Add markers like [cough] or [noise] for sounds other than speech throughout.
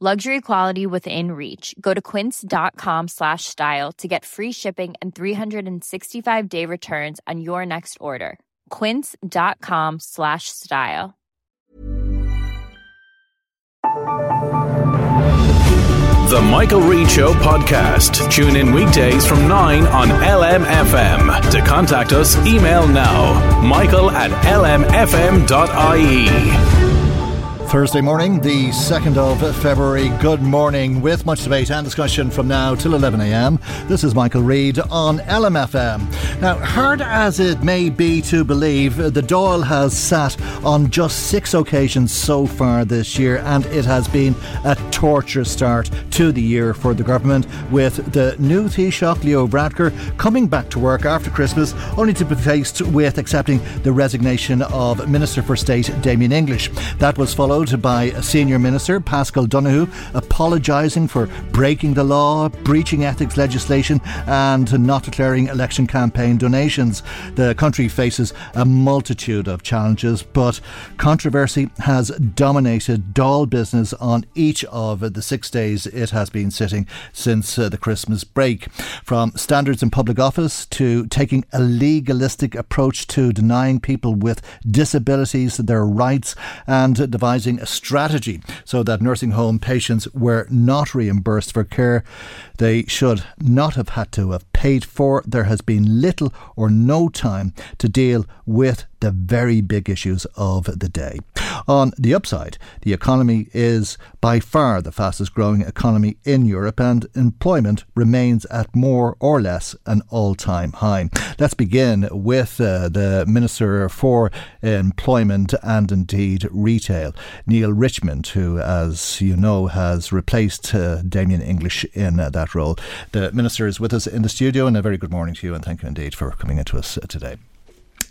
Luxury quality within reach. Go to quince.com slash style to get free shipping and 365 day returns on your next order. Quince.com slash style. The Michael Reade Show podcast. Tune in weekdays from 9 on LMFM. To contact us, email now michael at lmfm.ie. Thursday morning, the 2nd of February. Good morning, with much debate and discussion from now till 11am. This is Michael Reade on LMFM. Now, hard as it may be to believe, the Dáil has sat on just six occasions so far this year, and it has been a torturous start to the year for the government, with the new Taoiseach Leo Varadkar coming back to work after Christmas, only to be faced with accepting the resignation of Minister for State Damien English. That was followed followed by Senior Minister Paschal Donohoe apologising for breaking the law, breaching ethics legislation, and not declaring election campaign donations. The country faces a multitude of challenges, but controversy has dominated Dáil business on each of the six days it has been sitting since uh, the Christmas break. From standards in public office to taking a legalistic approach to denying people with disabilities their rights and devising a strategy so that nursing home patients were not reimbursed for care they should not have had to have paid for. There has been little or no time to deal with the very big issues of the day. On the upside, the economy is by far the fastest growing economy in Europe and employment remains at more or less an all time high. Let's begin with uh, the Minister for Employment and indeed Retail, Neale Richmond, who, as you know, has replaced uh, Damien English in uh, that role. The Minister is with us in the studio, and a very good morning to you, and thank you indeed for coming into us uh, today.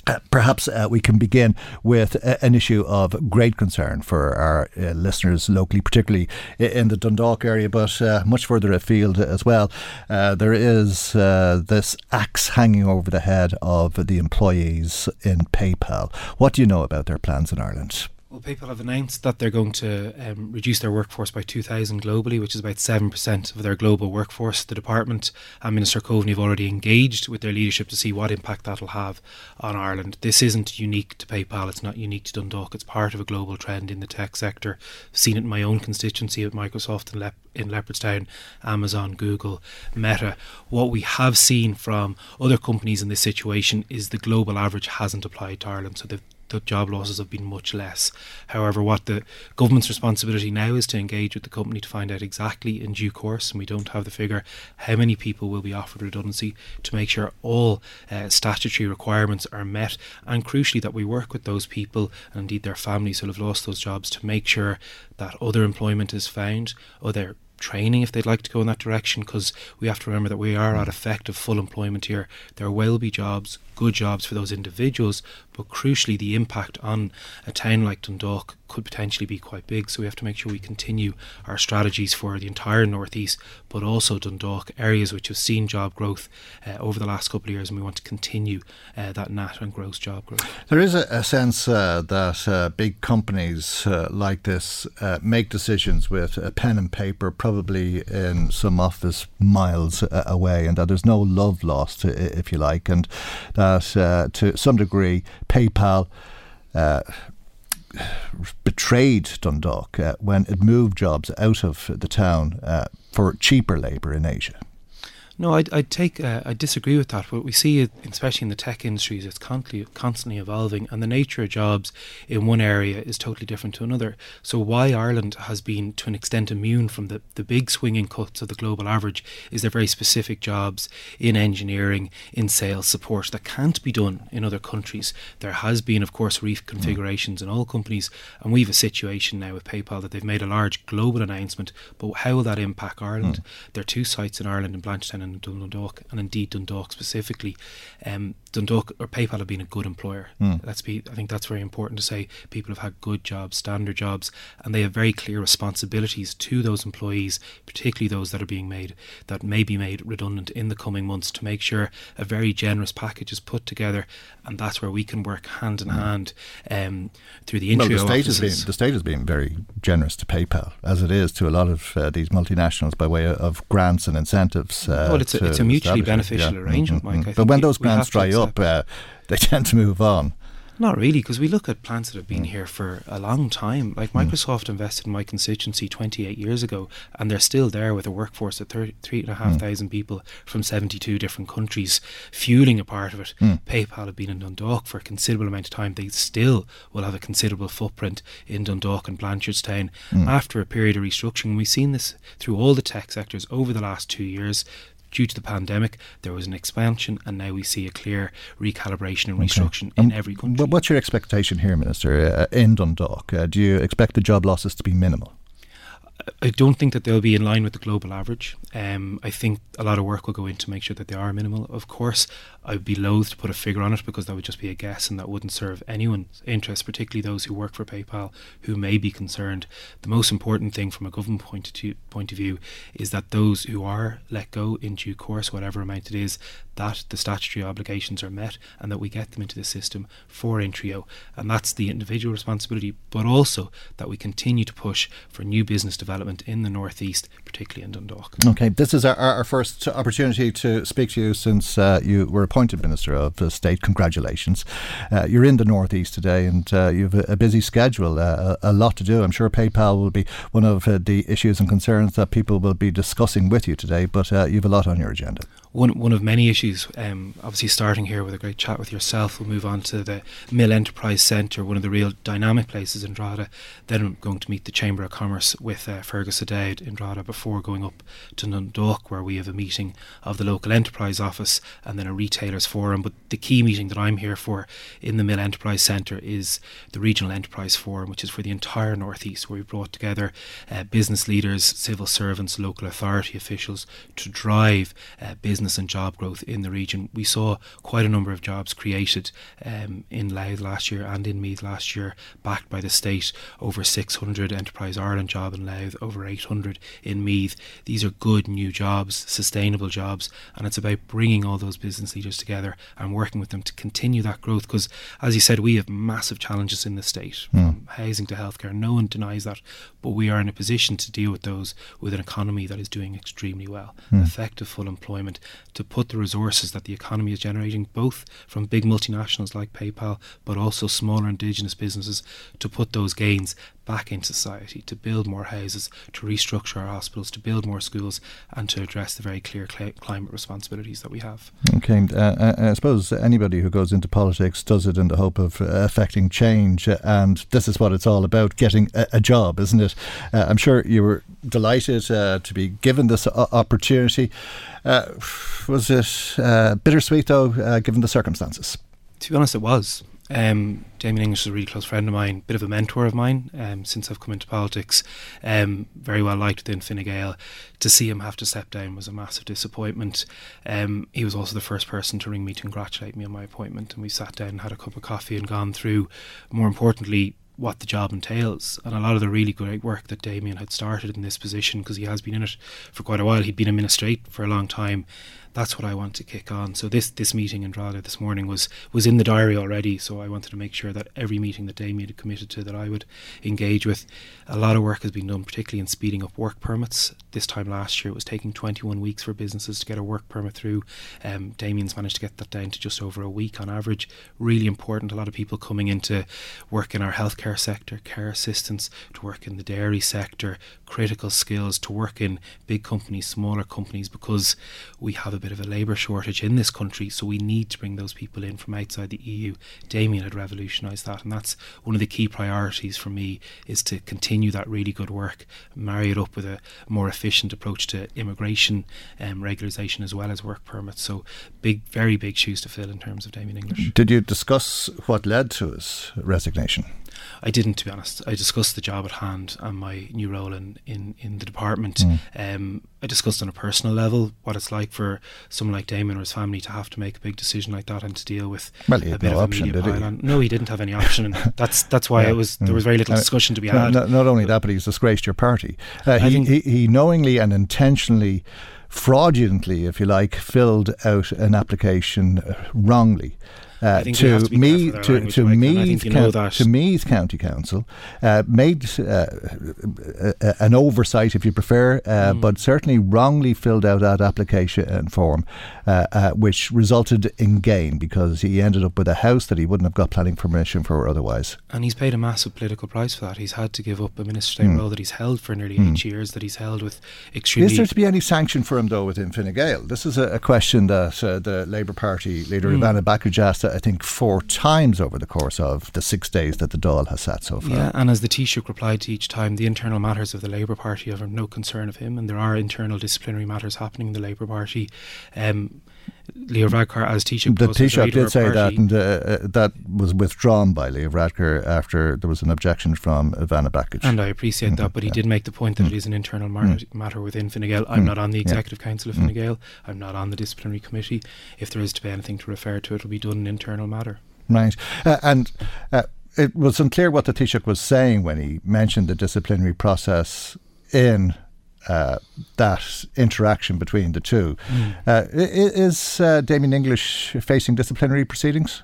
Uh, perhaps uh, we can begin with uh, an issue of great concern for our uh, listeners locally, particularly in the Dundalk area, but uh, much further afield as well. Uh, there is this axe hanging over the head of the employees in PayPal. What do you know about their plans in Ireland? Well, PayPal have announced that they're going to um, reduce their workforce by 2,000 globally, which is about 7% of their global workforce. The department and Minister Coveney have already engaged with their leadership to see what impact that'll have on Ireland. This isn't unique to PayPal, it's not unique to Dundalk, it's part of a global trend in the tech sector. I've seen it in my own constituency at Microsoft in, in Leopardstown, Amazon, Google, Meta. What we have seen from other companies in this situation is the global average hasn't applied to Ireland. So they've the job losses have been much less. However, what the government's responsibility now is to engage with the company to find out exactly in due course, and we don't have the figure, how many people will be offered redundancy to make sure all uh, statutory requirements are met, and crucially that we work with those people and indeed their families who have lost those jobs to make sure that other employment is found, other training if they'd like to go in that direction because we have to remember that we are at effective full employment here. There will be jobs, good jobs for those individuals, but crucially, the impact on a town like Dundalk could potentially be quite big. So we have to make sure we continue our strategies for the entire northeast, but also Dundalk areas which have seen job growth uh, over the last couple of years, and we want to continue uh, that net and gross job growth. There is a, a sense uh, that uh, big companies uh, like this uh, make decisions with a pen and paper, probably in some office miles away, and that there's no love lost, if you like, and that to some degree PayPal uh, betrayed Dundalk uh, when it moved jobs out of the town uh, for cheaper labour in Asia. No, I'd, I'd take uh, I disagree with that. What we see, it, especially in the tech industries, it's constantly constantly evolving, and the nature of jobs in one area is totally different to another. So why Ireland has been to an extent immune from the, the big swinging cuts of the global average is there very specific jobs in engineering, in sales support that can't be done in other countries. There has been, of course, reconfigurations mm. in all companies, and we have a situation now with PayPal that they've made a large global announcement. But how will that impact Ireland? Mm. There are two sites in Ireland in Blanchardstown and Dundalk, and indeed Dundalk specifically. Um, Dundalk or PayPal have been a good employer. Mm. Let's be. I think that's very important to say. People have had good jobs, standard jobs, and they have very clear responsibilities to those employees, particularly those that are being made that may be made redundant in the coming months, to make sure a very generous package is put together, and that's where we can work hand in mm. hand um, through the Well, the state has been the state has been very generous to PayPal, as it is to a lot of uh, these multinationals by way of grants and incentives. Uh, well, it's a, it's a mutually beneficial yeah. arrangement, mm-hmm. Mike. but when those plants dry up, uh, [laughs] they tend to move on. Not really, because we look at plants that have been mm. here for a long time. Like mm. Microsoft invested in my constituency 28 years ago, and they're still there with a workforce of 3,500 mm. people from 72 different countries, fueling a part of it. Mm. PayPal have been in Dundalk for a considerable amount of time. They still will have a considerable footprint in Dundalk and Blanchardstown mm. after a period of restructuring. We've seen this through all the tech sectors over the last two years due to the pandemic, there was an expansion, and now we see a clear recalibration and restructuring okay. in um, every country. What's your expectation here, Minister, uh, in Dundalk? Uh, do you expect the job losses to be minimal? I don't think that they'll be in line with the global average. Um, I think a lot of work will go in to make sure that they are minimal. Of course, I'd be loath to put a figure on it because that would just be a guess and that wouldn't serve anyone's interest, particularly those who work for PayPal who may be concerned. The most important thing from a government point of, point of view is that those who are let go in due course, whatever amount it is, that the statutory obligations are met and that we get them into the system for Intreo. And that's the individual responsibility, but also that we continue to push for new business development in the Northeast, particularly in Dundalk. Okay, this is our, our first opportunity to speak to you since uh, you were appointed Minister of the State. Congratulations. Uh, you're in the Northeast today and uh, you have a, busy schedule, uh, a, a, lot to do. I'm sure PayPal will be one of uh, the issues and concerns that people will be discussing with you today, but uh, you have a lot on your agenda one one of many issues. Um, obviously, starting here with a great chat with yourself, we'll move on to the Mill Enterprise Centre, one of the real dynamic places in Drogheda. Then I'm going to meet the Chamber of Commerce with uh, Fergus O'Dowd in Drogheda before going up to Dundalk, where we have a meeting of the local enterprise office and then a retailers forum. But the key meeting that I'm here for in the Mill Enterprise Centre is the Regional Enterprise Forum, which is for the entire Northeast, where we brought together uh, business leaders, civil servants, local authority officials to drive uh, business business and job growth in the region. We saw quite a number of jobs created um, in Louth last year and in Meath last year, backed by the state. Over 600 Enterprise Ireland job in Louth, over 800 in Meath. These are good new jobs, sustainable jobs, and it's about bringing all those business leaders together and working with them to continue that growth. Because, as you said, we have massive challenges in the state, mm. from housing to healthcare. No one denies that, but we are in a position to deal with those with an economy that is doing extremely well. Mm. Effective full employment to put the resources that the economy is generating, both from big multinationals like PayPal, but also smaller indigenous businesses, to put those gains back in society, to build more houses, to restructure our hospitals, to build more schools, and to address the very clear cl- climate responsibilities that we have. Okay, uh, uh, I suppose anybody who goes into politics does it in the hope of uh, affecting change, and this is what it's all about getting a, a job, isn't it? Uh, I'm sure you were delighted uh, to be given this opportunity. Uh, was it bittersweet, though, given the circumstances? To be honest, it was. Um, Damien English is a really close friend of mine, bit of a mentor of mine um, since I've come into politics. Um, very well liked within Fine Gael. To see him have to step down was a massive disappointment. Um, he was also the first person to ring me to congratulate me on my appointment, and we sat down and had a cup of coffee and gone through, more importantly, what the job entails and a lot of the really great work that Damien had started in this position because he has been in it for quite a while. He'd been a ministrate for a long time that's what I want to kick on. So this this meeting in Drogheda this morning was was in the diary already. So I wanted to make sure that every meeting that Damien had committed to that I would engage with. A lot of work has been done, particularly in speeding up work permits. This time last year, it was taking 21 weeks for businesses to get a work permit through. Um, Damien's managed to get that down to just over a week on average. Really important. A lot of people coming into work in our healthcare sector, care assistants, to work in the dairy sector, critical skills, to work in big companies, smaller companies, because we have a bit of a labour shortage in this country. So we need to bring those people in from outside the EU. Damien had revolutionised that, and that's one of the key priorities for me is to continue that really good work, marry it up with a more efficient approach to immigration um, regularisation as well as work permits. So big, very big shoes to fill in terms of Damien English. Did you discuss what led to his resignation? I didn't, to be honest. I discussed the job at hand and my new role in, in, in the department. Mm. Um, I discussed on a personal level what it's like for someone like Damien or his family to have to make a big decision like that and to deal with well, a bit no of option, a media did pylon. No, he didn't have any option, and [laughs] that's that's why yeah. it was there was very little discussion to be had. no- not only that, but he's disgraced your party. Uh, he, he, he knowingly and intentionally, fraudulently, if you like, filled out an application uh, wrongly. Uh, I think we have to to me, to, to Meath, Coun- to Meath County Council, uh, made uh, an oversight, if you prefer, uh, Mm. but certainly wrongly filled out that application form, uh, uh, which resulted in gain because he ended up with a house that he wouldn't have got planning permission for otherwise. And he's paid a massive political price for that. He's had to give up a minister state Mm. role that he's held for nearly Mm. eight years, that he's held with extremely. Is there to be any sanction for him, though, within Fine Gael? This is a, a question that uh, the Labour Party leader, Mm. Ivana Bacik, asked, I think, four times over the course of the six days that the Dáil has sat so far. Yeah, and as the Taoiseach replied to each time, the internal matters of the Labour Party are of no concern of him, and there are internal disciplinary matters happening in the Labour Party. Um, Leo Varadkar, as Taoiseach, The Taoiseach did say that, and uh, uh, that was withdrawn by Leo Varadkar after there was an objection from Ivana Bacik. And I appreciate that, but he yeah. did make the point that Mm. it is an internal matter, matter within Fine Gael. I'm Mm. not on the Yeah. executive council of Mm. Fine Gael. I'm not on the disciplinary committee. If there is to be anything to refer to, it will be done in internal matter. Right. Uh, and uh, it was unclear what the Taoiseach was saying when he mentioned the disciplinary process in uh, that interaction between the two. Uh, i- i- is uh, Damien English facing disciplinary proceedings?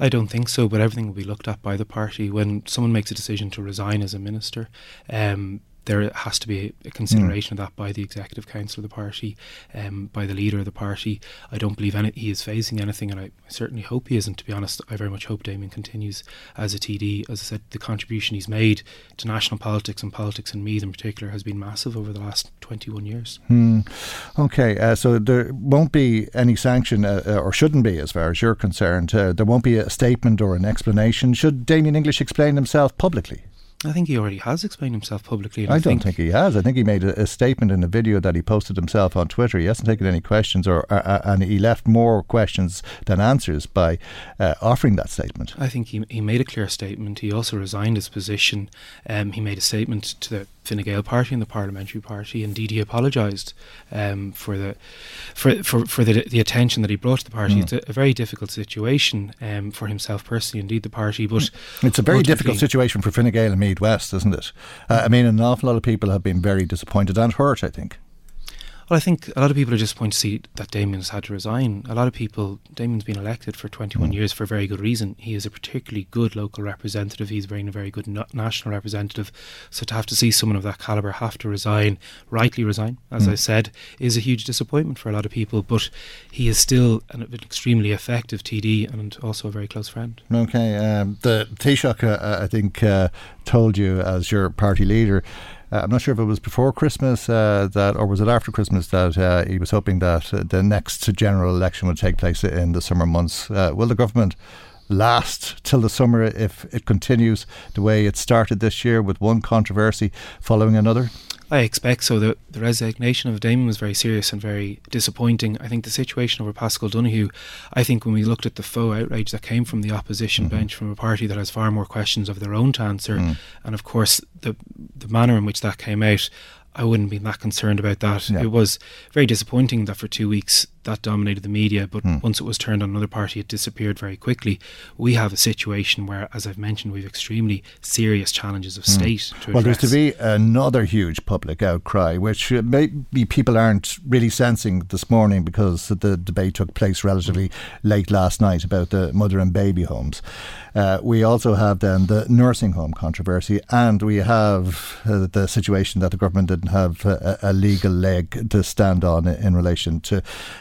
I don't think so, but everything will be looked at by the party. When someone makes a decision to resign as a minister, um, there has to be a consideration of that by the executive council of the party, um, by the leader of the party. I don't believe any, he is facing anything, and I certainly hope he isn't. To be honest, I very much hope Damien continues as a TD. As I said, the contribution he's made to national politics and politics in Meath in particular has been massive over the last 21 years. Hmm. Okay, uh, so there won't be any sanction, uh, uh, or shouldn't be, as far as you're concerned. Uh, there won't be a statement or an explanation. Should Damien English explain himself publicly? I think he already has explained himself publicly. And I, I, don't think, he has. I think he made a, a statement in a video that he posted himself on Twitter. He hasn't taken any questions, or uh, uh, and he left more questions than answers by uh, offering that statement. I think he, he made a clear statement. He also resigned his position. Um, he made a statement to the Fine Gael party and the parliamentary party. Indeed, he apologised um, for the for for, for the, the attention that he brought to the party. Mm. It's a, a very difficult situation um, for himself personally. Indeed, the party, but It's a very difficult situation for Fine Gael and Meath West, isn't it? Uh, I mean, an awful lot of people have been very disappointed and hurt. I think. Well, I think a lot of people are disappointed to see that Damien has had to resign. A lot of people, Damien's been elected for 21 Mm. years for a very good reason. He is a particularly good local representative. He's been a very good na- national representative. So to have to see someone of that calibre have to resign, rightly resign, as Mm. I said, is a huge disappointment for a lot of people. But he is still an, an extremely effective TD and also a very close friend. Okay, um, the Taoiseach, uh, I think, uh, told you as your party leader. Uh, I'm not sure if it was before Christmas uh, that, or was it after Christmas that uh, he was hoping that the next general election would take place in the summer months. Uh, will the government last till the summer if it continues the way it started this year with one controversy following another? I expect so. The, the resignation of Damon was very serious and very disappointing. I think the situation over Paschal Donohoe, I think when we looked at the faux outrage that came from the opposition Mm-hmm. bench, from a party that has far more questions of their own to answer, Mm. and of course the the manner in which that came out, I wouldn't be that concerned about that. Yeah. It was very disappointing that for two weeks that dominated the media, but mm. once it was turned on another party, it disappeared very quickly. We have a situation where, as I've mentioned, we've extremely serious challenges of mm. state. well, there's to be another huge public outcry, which uh, maybe people aren't really sensing this morning because the debate took place relatively mm. late last night about the mother and baby homes. Uh, we also have then the nursing home controversy, and we have uh, the situation that the government didn't have a, a, legal leg to stand on in relation to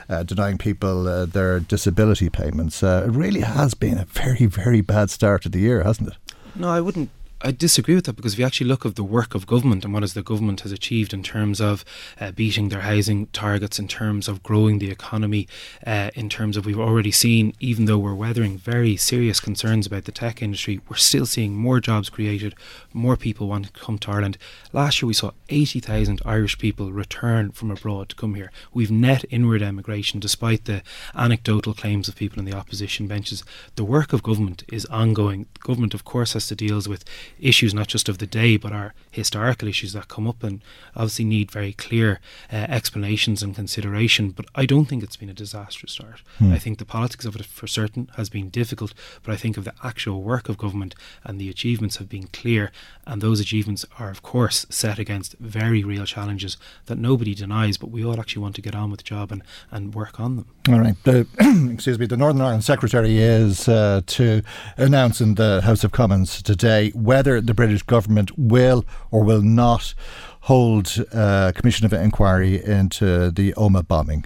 uh, denying people uh, their disability payments. Uh, it really has been a very, very bad start to the year, hasn't it? No, I wouldn't I disagree with that because if you actually look at the work of government and what is the government has achieved in terms of uh, beating their housing targets, in terms of growing the economy, uh, in terms of we've already seen, even though we're weathering very serious concerns about the tech industry, we're still seeing more jobs created, more people want to come to Ireland. Last year we saw 80,000 Irish people return from abroad to come here. We've net inward emigration despite the anecdotal claims of people in the opposition benches. The work of government is ongoing. Government, of course, has to deal with issues not just of the day but are historical issues that come up and obviously need very clear uh, explanations and consideration. But I don't think it's been a disastrous start. Hmm. I think the politics of it for certain has been difficult, but I think of the actual work of government and the achievements have been clear and those achievements are of course set against very real challenges that nobody denies but we all actually want to get on with the job and, and work on them. All right. The, [clears throat] excuse me, the Northern Ireland Secretary is uh, to announce in the House of Commons today whether whether the British government will or will not hold a commission of inquiry into the Omagh bombing.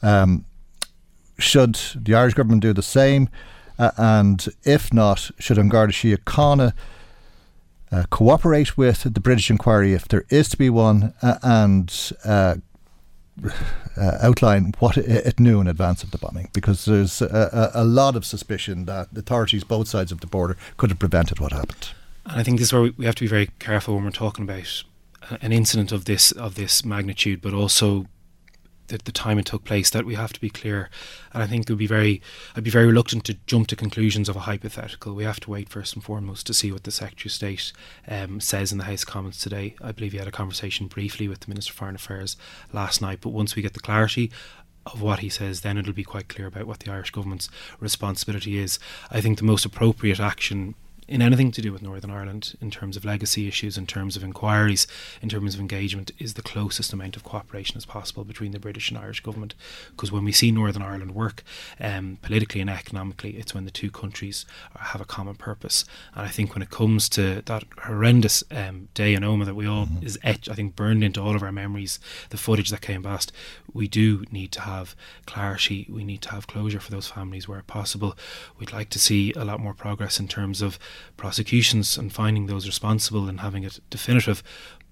Um, should the Irish government do the same? Uh, and if not, should An Garda Síochána uh, cooperate with the British inquiry if there is to be one uh, and uh, uh, outline what it, it, knew in advance of the bombing because there's a, a, lot of suspicion that authorities both sides of the border could have prevented what happened. And I think this is where we have to be very careful when we're talking about an incident of this of this magnitude, but also the, the time it took place. That we have to be clear, and I think it would be very I'd be very reluctant to jump to conclusions of a hypothetical. We have to wait first and foremost to see what the Secretary of State um, says in the House of Commons today. I believe he had a conversation briefly with the Minister for Foreign Affairs last night, but once we get the clarity, of what he says, then it'll be quite clear about what the Irish government's responsibility is. I think the most appropriate action in anything to do with Northern Ireland in terms of legacy issues, in terms of inquiries, in terms of engagement, is the closest amount of cooperation as possible between the British and Irish government. Because when we see Northern Ireland work um, politically and economically, it's when the two countries have a common purpose. And I think when it comes to that horrendous um, day in Omagh that we all mm-hmm. is etched, I think burned into all of our memories, the footage that came past, we do need to have clarity. We need to have closure for those families where possible. We'd like to see a lot more progress in terms of prosecutions and finding those responsible and having it definitive.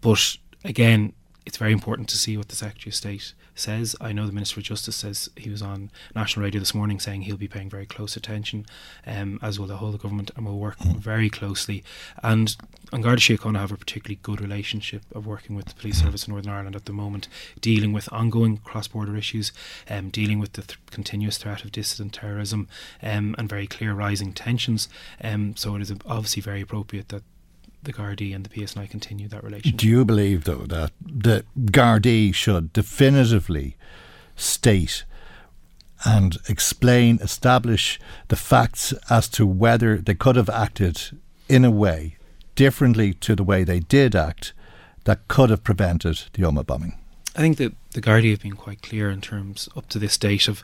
But again, it's very important to see what the Secretary of State says. I know the Minister of Justice says he was on national radio this morning saying he'll be paying very close attention, um, as will the whole of government, and will work mm. very closely. And An Garda Síochána have a particularly good relationship of working with the police service in Northern Ireland at the moment, dealing with ongoing cross-border issues, um, dealing with the th- continuous threat of dissident terrorism, um, and very clear rising tensions. Um, so it is obviously very appropriate that the Gardaí and the PSNI continue that relationship. Do you believe, though, that the Gardaí should definitively state and explain, establish the facts as to whether they could have acted in a way differently to the way they did act that could have prevented the Omagh bombing? I think that the Gardaí have been quite clear in terms, up to this date, of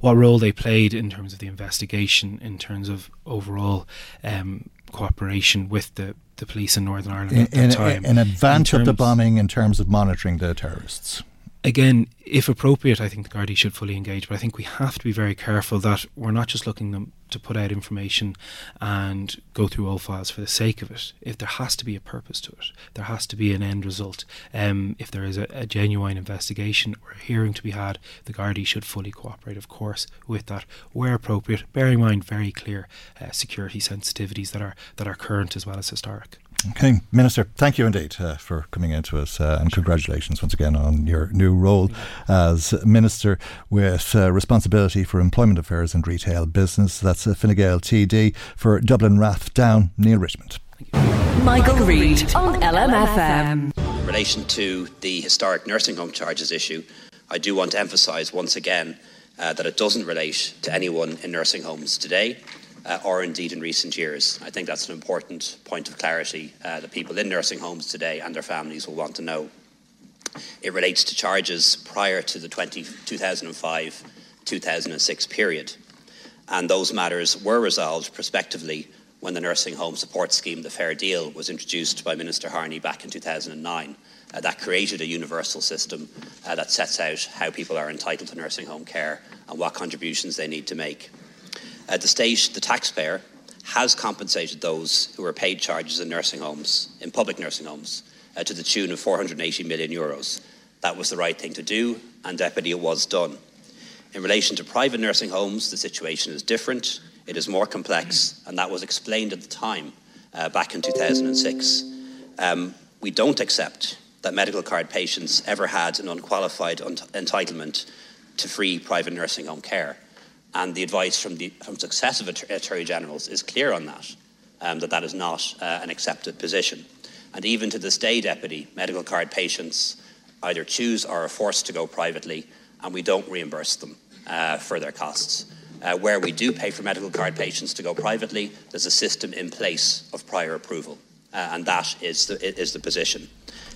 what role they played in terms of the investigation, in terms of overall um, cooperation with the the police in Northern Ireland in, at that time. In advance in of the bombing, in terms of monitoring the terrorists? Again, if appropriate, I think the Gardaí should fully engage, but I think we have to be very careful that we're not just looking them to put out information and go through all files for the sake of it. If there has to be a purpose to it, there has to be an end result. Um, if there is a, a, genuine investigation or a hearing to be had, the Gardaí should fully cooperate, of course, with that where appropriate. Bearing in mind very clear uh, security sensitivities that are that are current as well as historic. Okay, Minister, thank you indeed uh, for coming in to us uh, and congratulations once again on your new role as Minister with uh, responsibility for employment affairs and retail business. That's uh, Fine Gael TD for Dublin Rathdown, Neale Richmond. Michael, Reade on LMFM. In relation to the historic nursing home charges issue, I do want to emphasise once again uh, that it doesn't relate to anyone in nursing homes today uh, or indeed in recent years. I think that's an important point of clarity uh, that people in nursing homes today and their families will want to know. It relates to charges prior to the 20, 2005 2006 period, and those matters were resolved prospectively when the Nursing Home Support Scheme, the Fair Deal, was introduced by Minister Harney back in 2009. Uh, that created a universal system uh, that sets out how people are entitled to nursing home care and what contributions they need to make. At the state, the taxpayer has compensated those who are paid charges in nursing homes, in public nursing homes, uh, to the tune of 480 million euros. That was the right thing to do, and deputy it was done. In relation to private nursing homes, the situation is different. It is more complex, and that was explained at the time, uh, back in 2006. Um, we don't accept that medical card patients ever had an unqualified un- entitlement to free private nursing home care. And the advice from, the, from successive Attorney Generals is clear on that, um, that that is not uh, an accepted position. And even to this day, Deputy, medical card patients either choose or are forced to go privately, and we don't reimburse them uh, for their costs. Uh, where we do pay for medical card patients to go privately, there's a system in place of prior approval, uh, and that is the, is the position.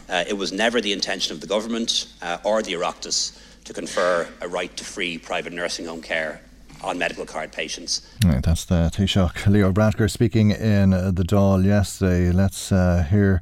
Uh, it was never the intention of the government uh, or the Oireachtas to confer a right to free private nursing home care on medical card patients. Right, that's the Taoiseach Leo Varadkar speaking in uh, the Dáil yesterday. Let's uh, hear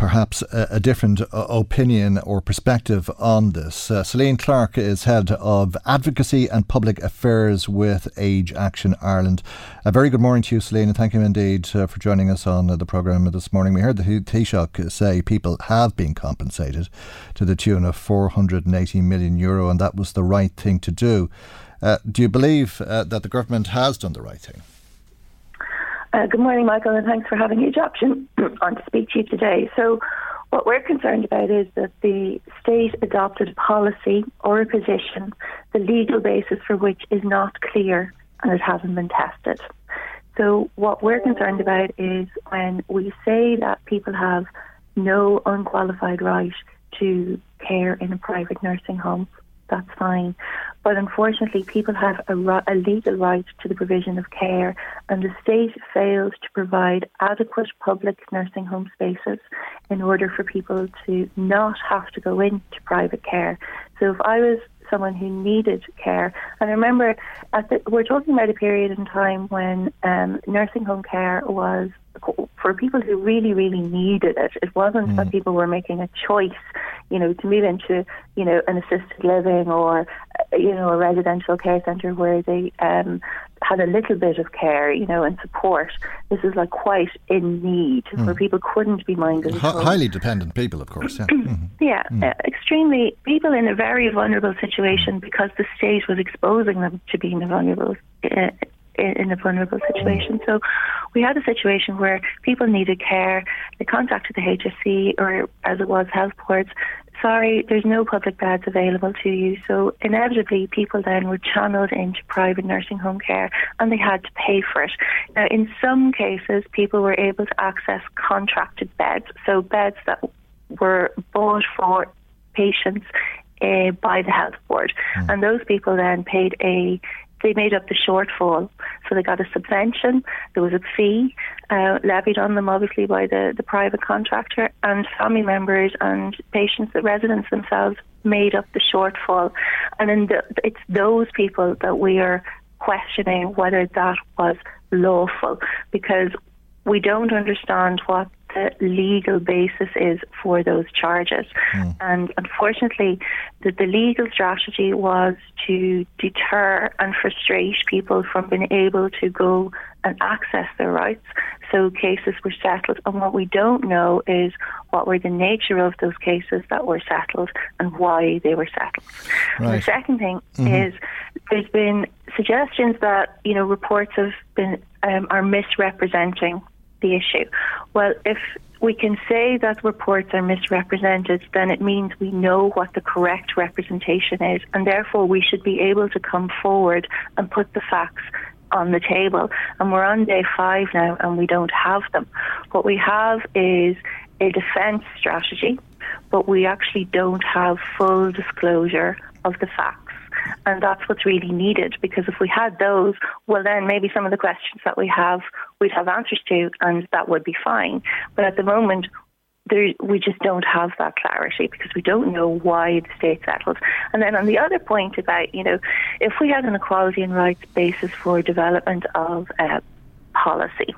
perhaps a, a different uh, opinion or perspective on this. Uh, Celine Clark is head of advocacy and public affairs with Age Action Ireland. A very good morning to you, Celine, and thank you indeed uh, for joining us on uh, the programme this morning. We heard the Taoiseach say people have been compensated to the tune of 480 million euro, and that was the right thing to do. Uh, do you believe uh, that the government has done the right thing? Uh, good morning, Michael, and thanks for having Age Action [clears throat] on to speak to you today. So, what we're concerned about is that the state adopted a policy or a position, the legal basis for which is not clear and it hasn't been tested. So, what we're concerned about is when we say that people have no unqualified right to care in a private nursing home, that's fine. But unfortunately, people have a, a, legal right to the provision of care, and the state fails to provide adequate public nursing home spaces in order for people to not have to go into private care. So if I was someone who needed care. And I remember, the, we're talking about a period in time when um, nursing home care was for people who really, really needed it. It wasn't mm. that people were making a choice, you know, to move into, you know, an assisted living or, you know, a residential care centre where they um, had a little bit of care, you know, and support. This is like quite in need mm. where people couldn't be minded. H- highly dependent people, of course. Yeah, [clears throat] mm-hmm. yeah mm. uh, extremely people in a very vulnerable situation because the state was exposing them to being vulnerable. Uh, in a vulnerable situation. So we had a situation where people needed care. They contacted the HSE or as it was health boards sorry, there's no public beds available to you. So inevitably, people then were channeled into private nursing home care and they had to pay for it. Now, in some cases, people were able to access contracted beds, so beds that were bought for patients uh, by the health board. Mm. And those people then paid a they made up the shortfall. So they got a subvention, there was a fee uh, levied on them, obviously, by the, the private contractor, and family members and patients, the residents themselves, made up the shortfall. And in the, it's those people that we are questioning whether that was lawful because we don't understand what the legal basis is for those charges. Mm. And unfortunately, the, the legal strategy was to deter and frustrate people from being able to go and access their rights. So cases were settled, and what we don't know is what were the nature of those cases that were settled and why they were settled. Right. The second thing mm-hmm. is there's been suggestions that you know reports have been um, are misrepresenting the issue. Well, if we can say that reports are misrepresented, then it means we know what the correct representation is, and therefore we should be able to come forward and put the facts on the table. And we're on day five now, and we don't have them. What we have is a defence strategy, but we actually don't have full disclosure of the facts. And that's what's really needed because if we had those, well, then maybe some of the questions that we have, we'd have answers to, and that would be fine. But at the moment, there, we just don't have that clarity because we don't know why the state settled. And then on the other point about, you know, if we had an equality and rights basis for development of uh, policy,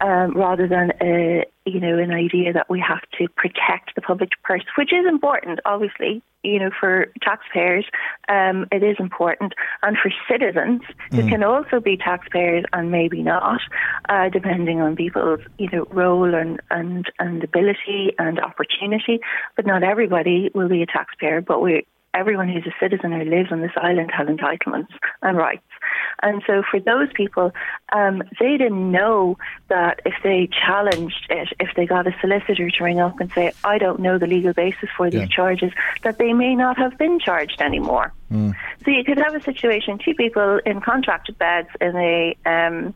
um, rather than a you know an idea that we have to protect the public purse, which is important, obviously. You know, for taxpayers, um, it is important, and for citizens who mm. can also be taxpayers and maybe not, uh, depending on people's you know role and, and and ability and opportunity. But not everybody will be a taxpayer, but we everyone who's a citizen who lives on this island has entitlements and rights. And so for those people, um, they didn't know that if they challenged it, if they got a solicitor to ring up and say, I don't know the legal basis for these yeah. charges, that they may not have been charged anymore. Mm. So you could have a situation, two people in contracted beds in a um,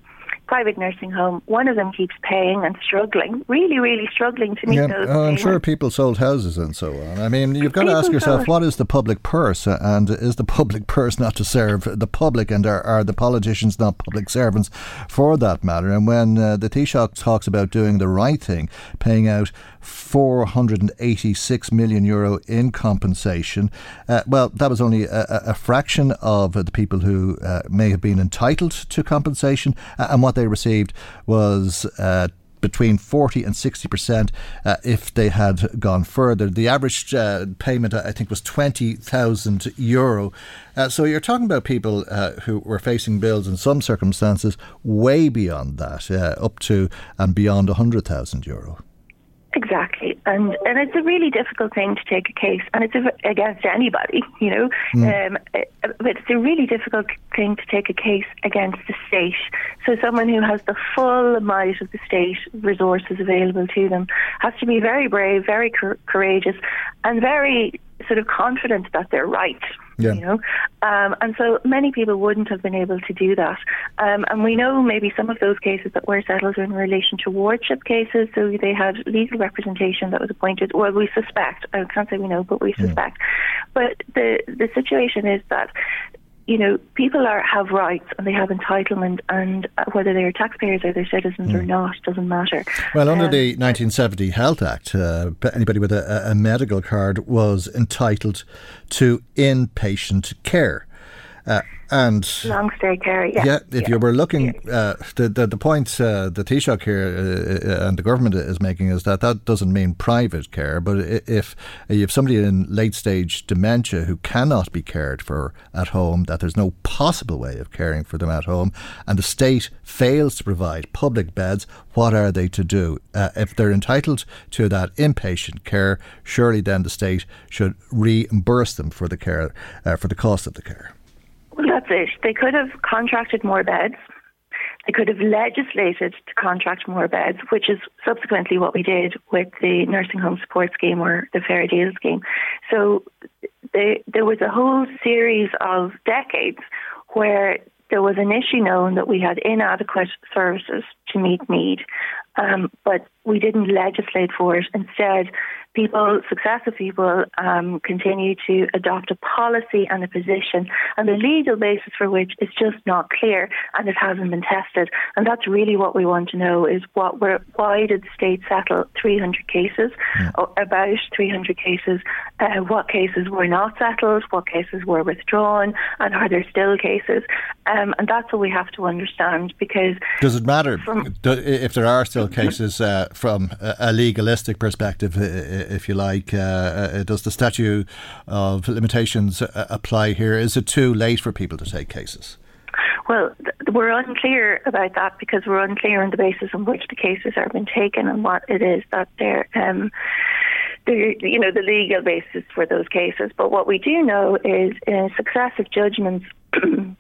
private nursing home, one of them keeps paying and struggling, really, really struggling to meet yeah, those. Uh, I'm sure people sold houses and so on. I mean, you've got people to ask yourself, what is the public purse? And is the [laughs] public purse not to serve the public? And are, are the politicians not public servants for that matter? And when uh, the Taoiseach talks about doing the right thing, paying out 486 million euro in compensation. Uh, well, that was only a, a, fraction of the people who uh, may have been entitled to compensation, uh, and what they received was uh, between 40 and 60% uh, if they had gone further. The average uh, payment, I think, was 20,000 euro. Uh, so you're talking about people uh, who were facing bills in some circumstances way beyond that, up to and beyond 100,000 euro. Exactly, and and it's a really difficult thing to take a case, and it's a, against anybody, you know. Mm. Um, uh, but it's a really difficult thing to take a case against the state. So someone who has the full might of the state resources available to them has to be very brave, very courageous, and very sort of confident that they're right. Yeah. You know, um, and so many people wouldn't have been able to do that. Um, and we know maybe some of those cases that were settled in relation to wardship cases, so they had legal representation that was appointed. Well, we suspect. I can't say we know, but we suspect. But the the situation is that you know, people are have rights and they have entitlement, and whether they're taxpayers or they're citizens mm. or not doesn't matter. Well, under um, the 1970 Health Act, uh, anybody with a, a medical card was entitled to inpatient care. Uh, and long stay care, yeah. Yeah, if yeah. you were looking, uh, the, the the point uh, the Taoiseach here uh, uh, and the government is making is that that doesn't mean private care, but if you have somebody in late stage dementia who cannot be cared for at home, that there's no possible way of caring for them at home, and the state fails to provide public beds, what are they to do? Uh, if they're entitled to that inpatient care, surely then the state should reimburse them for the care, uh, for the cost of the care. That's it. They could have contracted more beds. They could have legislated to contract more beds, which is subsequently what we did with the nursing home support scheme or the fair deal scheme. So they, there was a whole series of decades where there was an issue known that we had inadequate services to meet need, um, but we didn't legislate for it. Instead, people, successive people, um, continue to adopt a policy and a position, and the legal basis for which is just not clear and it hasn't been tested. And that's really what we want to know: is what were, why did the state settle 300 cases, yeah. about 300 cases? Uh, what cases were not settled? What cases were withdrawn? And are there still cases? Um, and that's what we have to understand because does it matter from, if there are still [laughs] cases uh, from a legalistic perspective? If you like. Uh, uh, does the statute of limitations uh, apply here? Is it too late for people to take cases? Well, we're unclear about that because we're unclear on the basis on which the cases are being taken and what it is that they're. Um, the, you know the legal basis for those cases, but what we do know is in successive judgments [clears throat] in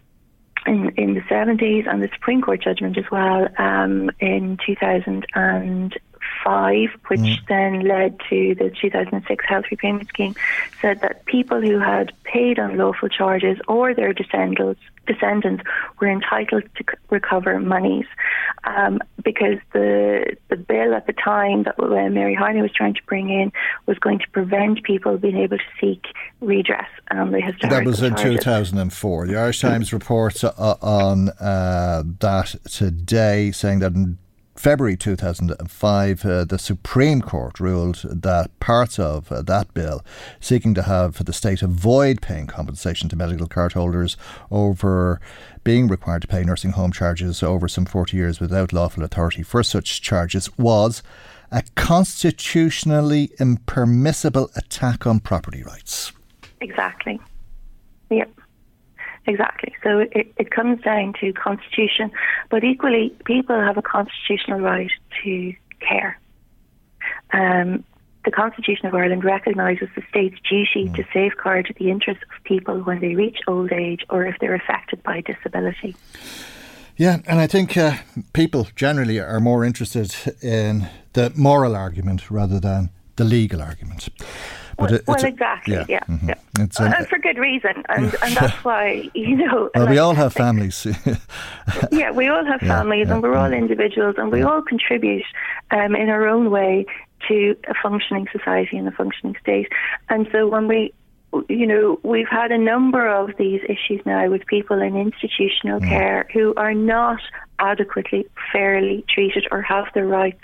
in the 70s and the Supreme Court judgment as well um, in 2000 and 2005, which mm. then led to the 2006 Health Repayment Scheme, said that people who had paid unlawful charges or their descendants descendants were entitled to recover monies um, because the the bill at the time that uh, Mary Harney was trying to bring in was going to prevent people being able to seek redress on the historical That was in charges. 2004. The Irish Times reports uh, on uh, that today, saying that in February 2005, uh, the Supreme Court ruled that parts of uh, that bill seeking to have the state avoid paying compensation to medical card holders over being required to pay nursing home charges over some 40 years without lawful authority for such charges was a constitutionally impermissible attack on property rights. Exactly. Yep. Exactly. So it, it comes down to constitution, but equally, people have a constitutional right to care. Um, the Constitution of Ireland recognises the state's duty mm. to safeguard the interests of people when they reach old age or if they're affected by disability. Yeah, and I think uh, people generally are more interested in the moral argument rather than the legal argument. Well, it, well exactly. Yeah, yeah. Mm-hmm. yeah. It's, uh, and for good reason, and and that's [laughs] why you know. Well, like, we all have families. [laughs] yeah, we all have families, and we're all individuals, and we all contribute um, in our own way to a functioning society and a functioning state. And so when we you know, we've had a number of these issues now with people in institutional mm. care who are not adequately, fairly treated or have their rights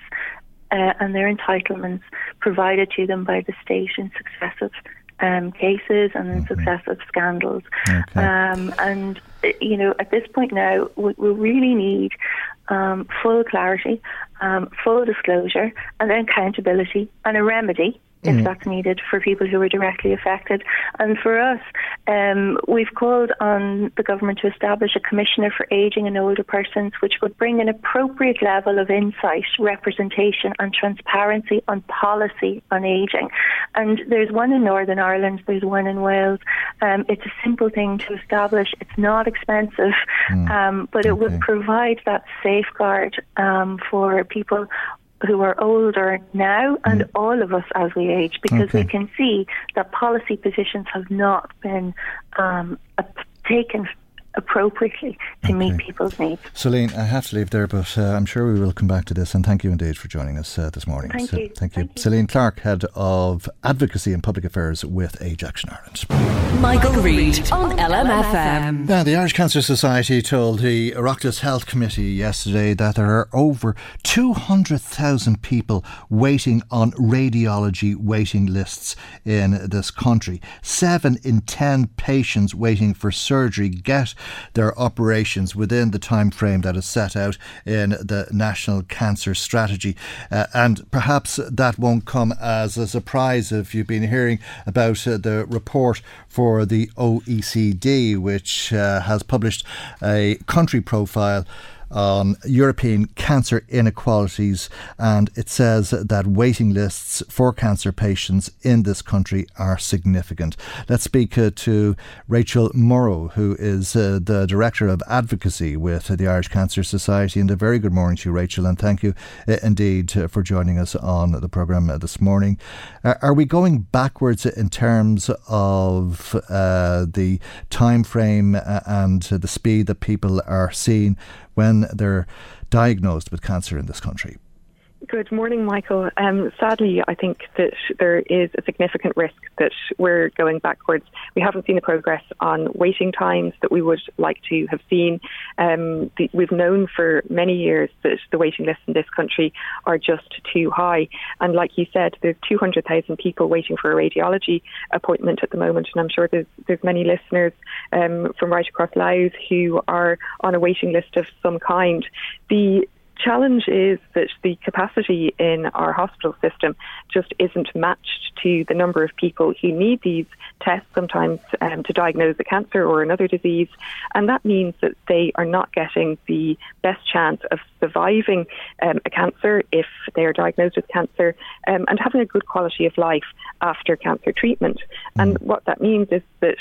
uh, and their entitlements provided to them by the state in successive um, cases and in mm-hmm. successive scandals. Okay. Um, and, uh, you know, at this point now, we, we really need um, full clarity, um, full disclosure, and then accountability and a remedy if mm. that's needed for people who are directly affected. And for us, um, we've called on the government to establish a commissioner for ageing and older persons, which would bring an appropriate level of insight, representation, and transparency on policy on ageing. And there's one in Northern Ireland, there's one in Wales. Um, it's a simple thing to establish. It's not expensive, mm. um, but it okay. would provide that safeguard um, for people who are older now and mm. all of us as we age because okay. we can see that policy positions have not been um, taken appropriately to okay. meet people's needs. Celine, I have to leave there, but uh, I'm sure we will come back to this. And thank you indeed for joining us uh, this morning. Thank, so, you. thank you. Thank you. Celine Clark, Head of Advocacy and Public Affairs with Age Action Ireland. Michael, Reade on LMFM. Now, the Irish Cancer Society told the Oireachtas Health Committee yesterday that there are over 200,000 people waiting on radiology waiting lists in this country. Seven in ten patients waiting for surgery get their operations within the time frame that is set out in the National Cancer Strategy. Uh, and perhaps that won't come as a surprise if you've been hearing about uh, the report for the OECD, which uh, has published a country profile on European cancer inequalities, and it says that waiting lists for cancer patients in this country are significant. Let's speak uh, to Rachel Morrogh, who is uh, the Director of Advocacy with the Irish Cancer Society. And a very good morning to you, Rachel, and thank you uh, indeed uh, for joining us on the programme uh, this morning. Uh, are we going backwards in terms of the time frame and the speed that people are seeing when they're diagnosed with cancer in this country? Good morning, Michael. Um, sadly, I think that there is a significant risk that we're going backwards. We haven't seen the progress on waiting times that we would like to have seen. Um, the, we've known for many years that the waiting lists in this country are just too high. And like you said, there's 200,000 people waiting for a radiology appointment at the moment. And I'm sure there's, there's many listeners um, from right across Louth who are on a waiting list of some kind. The challenge is that the capacity in our hospital system just isn't matched to the number of people who need these tests sometimes um, to diagnose a cancer or another disease. And that means that they are not getting the best chance of surviving um, a cancer if they are diagnosed with cancer um, and having a good quality of life after cancer treatment. Mm. And what that means is that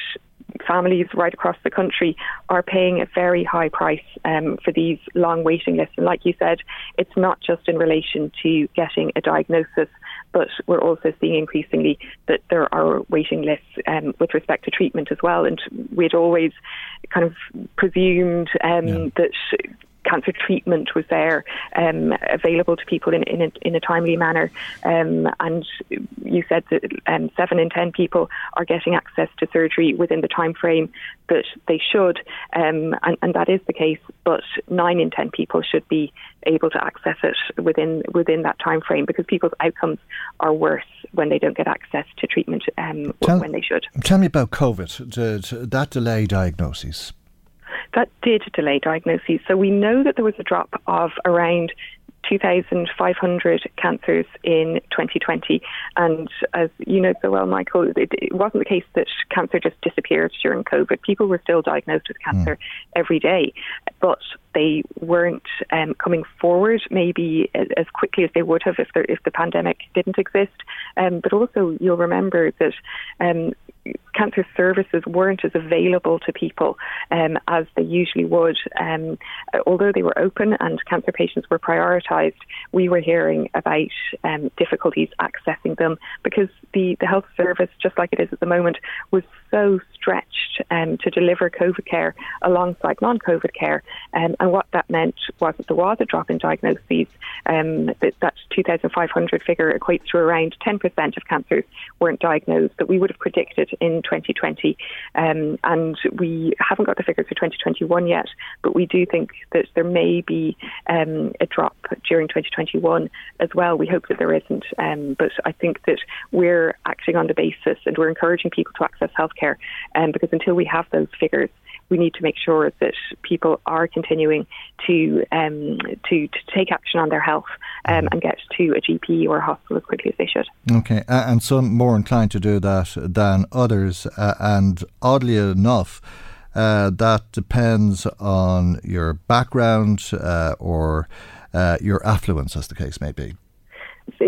families right across the country are paying a very high price um, for these long waiting lists. And like you said, it's not just in relation to getting a diagnosis, but we're also seeing increasingly that there are waiting lists um, with respect to treatment as well. And we'd always kind of presumed um, yeah. that cancer treatment was there um, available to people in, in, a, in a timely manner. Um, and you said that um, seven in ten people are getting access to surgery within the time frame that they should, um, and, and that is the case. But nine in ten people should be able to access it within within that time frame because people's outcomes are worse when they don't get access to treatment um, tell, when they should. Tell me about COVID. Did that delay diagnoses? That did delay diagnoses. So we know that there was a drop of around 2,500 cancers in 2020. And as you know so well, Michael, it, it, wasn't the case that cancer just disappeared during COVID. People were still diagnosed with cancer mm. every day, but they weren't um, coming forward maybe as quickly as they would have if, there, if the pandemic didn't exist. Um, but also, you'll remember that um, cancer services weren't as available to people um, as they usually would. Um, although they were open and cancer patients were prioritised, we were hearing about um, difficulties accessing them because the, the health service, just like it is at the moment, was so stretched um, to deliver COVID care alongside non COVID care. Um, and what that meant was that there was a drop in diagnoses. Um, that, that 2,500 figure equates to around 10% of cancers weren't diagnosed that we would have predicted in 2020. Um, and we haven't got the figures for 2021 yet, but we do think that there may be um, a drop during 2021 as well. We hope that there isn't, um, but I think that we're acting on the basis and we're encouraging people to access healthcare um, because until we have those figures, we need to make sure that people are continuing to um, to, to take action on their health um, and get to a GP or a hospital as quickly as they should. Okay, and some more inclined to do that than others, uh, and oddly enough. Uh, that depends on your background uh, or uh, your affluence, as the case may be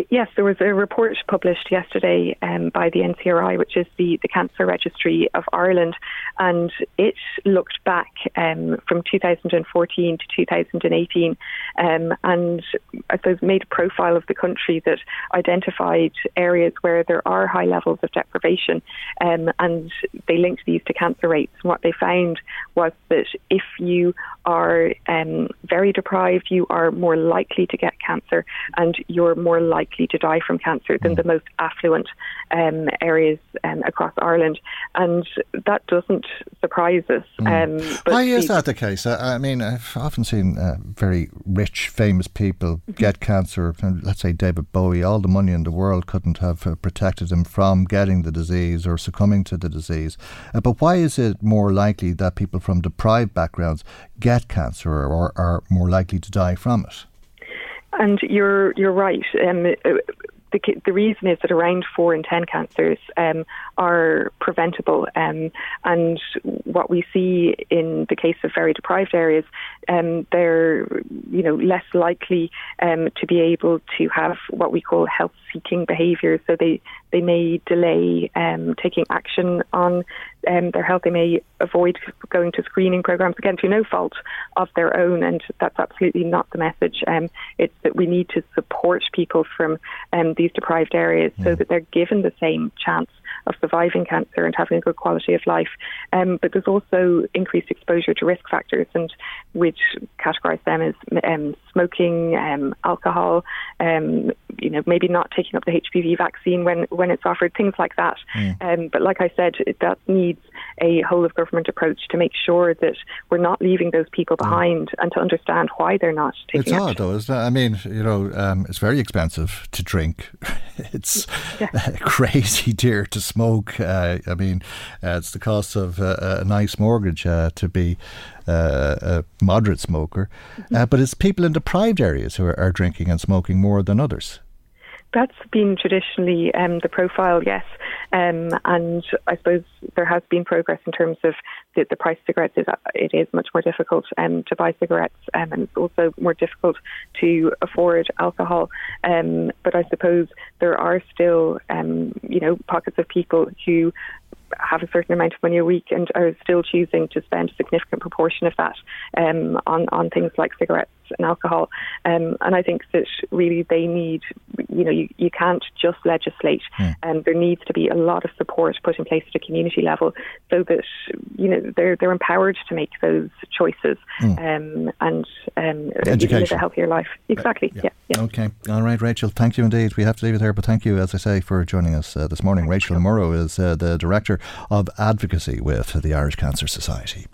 yes, there was a report published yesterday um, by the NCRI, which is the, the Cancer Registry of Ireland, and it looked back um, from 2014 to 2018 um, and I suppose made a profile of the country that identified areas where there are high levels of deprivation um, and they linked these to cancer rates. And what they found was that if you are um, very deprived, you are more likely to get cancer and you're more likely to die from cancer than the most affluent um, areas um, across Ireland. And that doesn't surprise us. Mm. Um, Why is that the case? I, I mean, I've often seen uh, very rich, famous people mm-hmm. get cancer. Let's say David Bowie, all the money in the world couldn't have uh, protected him from getting the disease or succumbing to the disease. Uh, but why is it more likely that people from deprived backgrounds get cancer or are more likely to die from it? And you're you're right. Um, the, the reason is that around four in ten cancers um, are preventable, um, and what we see in the case of very deprived areas, um, they're you know less likely um, to be able to have what we call health-seeking behaviours. So they they may delay um, taking action on um, their health. They may avoid going to screening programs again through no fault of their own, and that's absolutely not the message. Um, it's that we need to support people from um, these deprived areas so that they're given the same chance of surviving cancer and having a good quality of life. Um, but there's also increased exposure to risk factors, and which categorise them as um, smoking, um, alcohol, um, you know, maybe not taking up the HPV vaccine when when it's offered, things like that. Mm. Um, but like I said, that needs a whole of government approach to make sure that we're not leaving those people mm. behind mm. and to understand why they're not taking It's action. odd though, isn't it? I mean, you know, um, it's very expensive to drink. [laughs] it's yeah. [laughs] crazy dear to smoke. Uh, I mean, uh, it's the cost of uh, a nice mortgage uh, to be uh, a moderate smoker. Mm-hmm. Uh, but it's people in deprived areas who are, are drinking and smoking more than others. That's been traditionally um, the profile, yes. Um, and I suppose there has been progress in terms of the, the price of cigarettes. Is, it is much more difficult um, to buy cigarettes um, and it's also more difficult to afford alcohol. Um, but I suppose there are still, um, you know, pockets of people who have a certain amount of money a week and are still choosing to spend a significant proportion of that um, on on things like cigarettes and alcohol. Um, and I think that really they need, you know, you, you can't just legislate, and hmm. um, there needs to be a lot of support put in place at a community level so that you know they're they're empowered to make those choices mm. um, and um, live a healthier life. Exactly. Uh, yeah. yeah. Okay. All right, Rachel. Thank you indeed. We have to leave it there, but thank you, as I say, for joining us uh, this morning. Rachel Morrogh is uh, the director of advocacy with the Irish Cancer Society.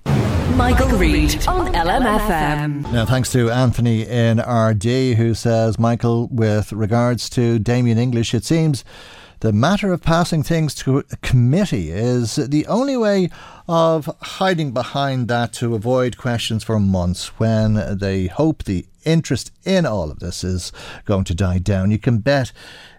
Michael, Reade on LMFM. Now, thanks to Anthony in Ardee who says, Michael, with regards to Damien English, it seems the matter of passing things to a committee is the only way of hiding behind that to avoid questions for months when they hope the interest in all of this is going to die down. You can bet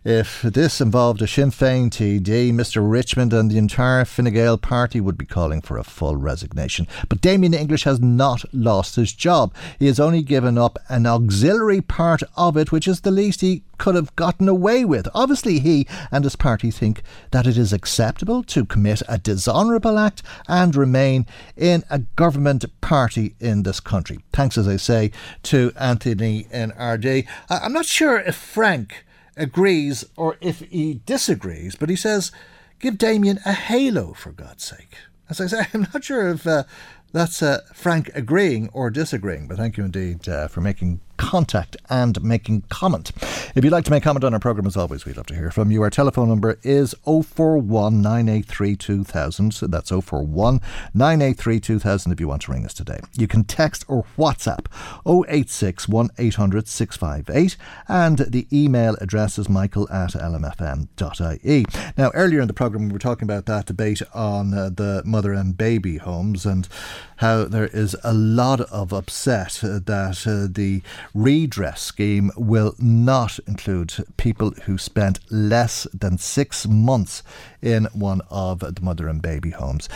if this involved a Sinn Féin TD, Mr Richmond and the entire Fine Gael party would be calling for a full resignation. But Damien English has not lost his job. He has only given up an auxiliary part of it, which is the least he could have gotten away with. Obviously, he and his party think that it is acceptable to commit a dishonourable act and remain in a government party in this country. Thanks, as I say, to Anthony and Ardee. I'm not sure if Frank agrees or if he disagrees, but he says, give Damien a halo for God's sake. As I say, [laughs] I'm not sure if uh, that's uh, Frank agreeing or disagreeing, but thank you indeed uh, for making contact and making comment. If you'd like to make comment on our programme, as always, we'd love to hear from you. Our telephone number is 041 983 2000. That's 041 983 2000 if you want to ring us today. You can text or WhatsApp 086 1800 658 and the email address is michael at lmfm.ie. Now, earlier in the programme, we were talking about that debate on uh, the mother and baby homes and how there is a lot of upset that uh, the redress scheme will not include people who spent less than six months in one of the mother and baby homes.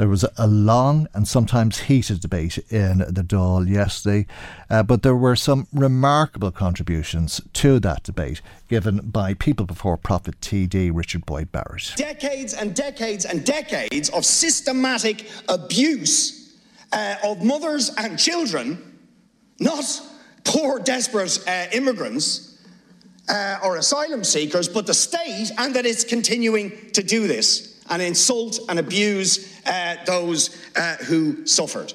There was a long and sometimes heated debate in the Dáil yesterday, uh, but there were some remarkable contributions to that debate given by People Before Profit TD Richard Boyd Barrett. Decades and decades and decades of systematic abuse uh, of mothers and children, not poor, desperate uh, immigrants uh, or asylum seekers, but the state, and that it's continuing to do this and insult and abuse uh, those uh, who suffered.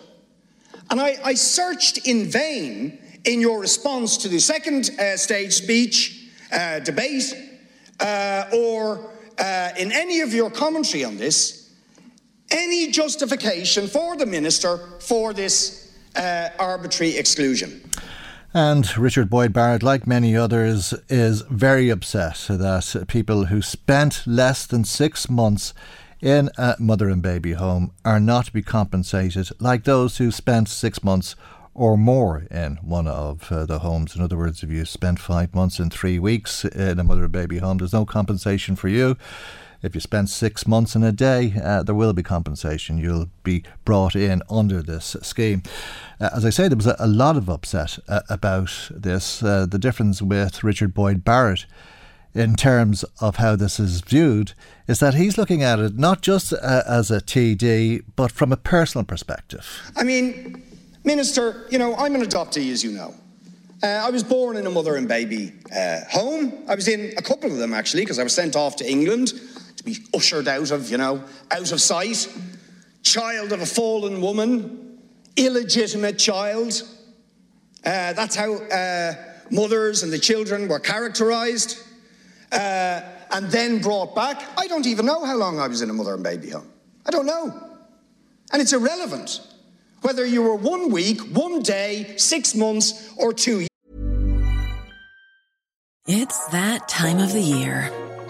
And I, I, searched in vain in your response to the second uh, stage speech, uh, debate, or in any of your commentary on this, any justification for the minister for this arbitrary exclusion. And Richard Boyd Barrett, like many others, is very upset that people who spent less than six months in a mother and baby home are not to be compensated like those who spent six months or more in one of uh, the homes. In other words, if you spent five months and three weeks in a mother and baby home, there's no compensation for you. If you spend six months in a day, uh, there will be compensation. You'll be brought in under this scheme. Uh, as I say, there was a, a lot of upset uh, about this. Uh, the difference with Richard Boyd Barrett in terms of how this is viewed is that he's looking at it not just uh, as a TD, but from a personal perspective. I mean, Minister, you know, I'm an adoptee, as you know. Uh, I was born in a mother and baby uh, home. I was in a couple of them, actually, because I was sent off to England be ushered out of, you know, out of sight. Child of a fallen woman, illegitimate child. Uh, that's how uh, mothers and the children were characterized uh, and then brought back. I don't even know how long I was in a mother and baby home. I don't know. And it's irrelevant whether you were one week, one day, six months, or two. years. It's that time of the year.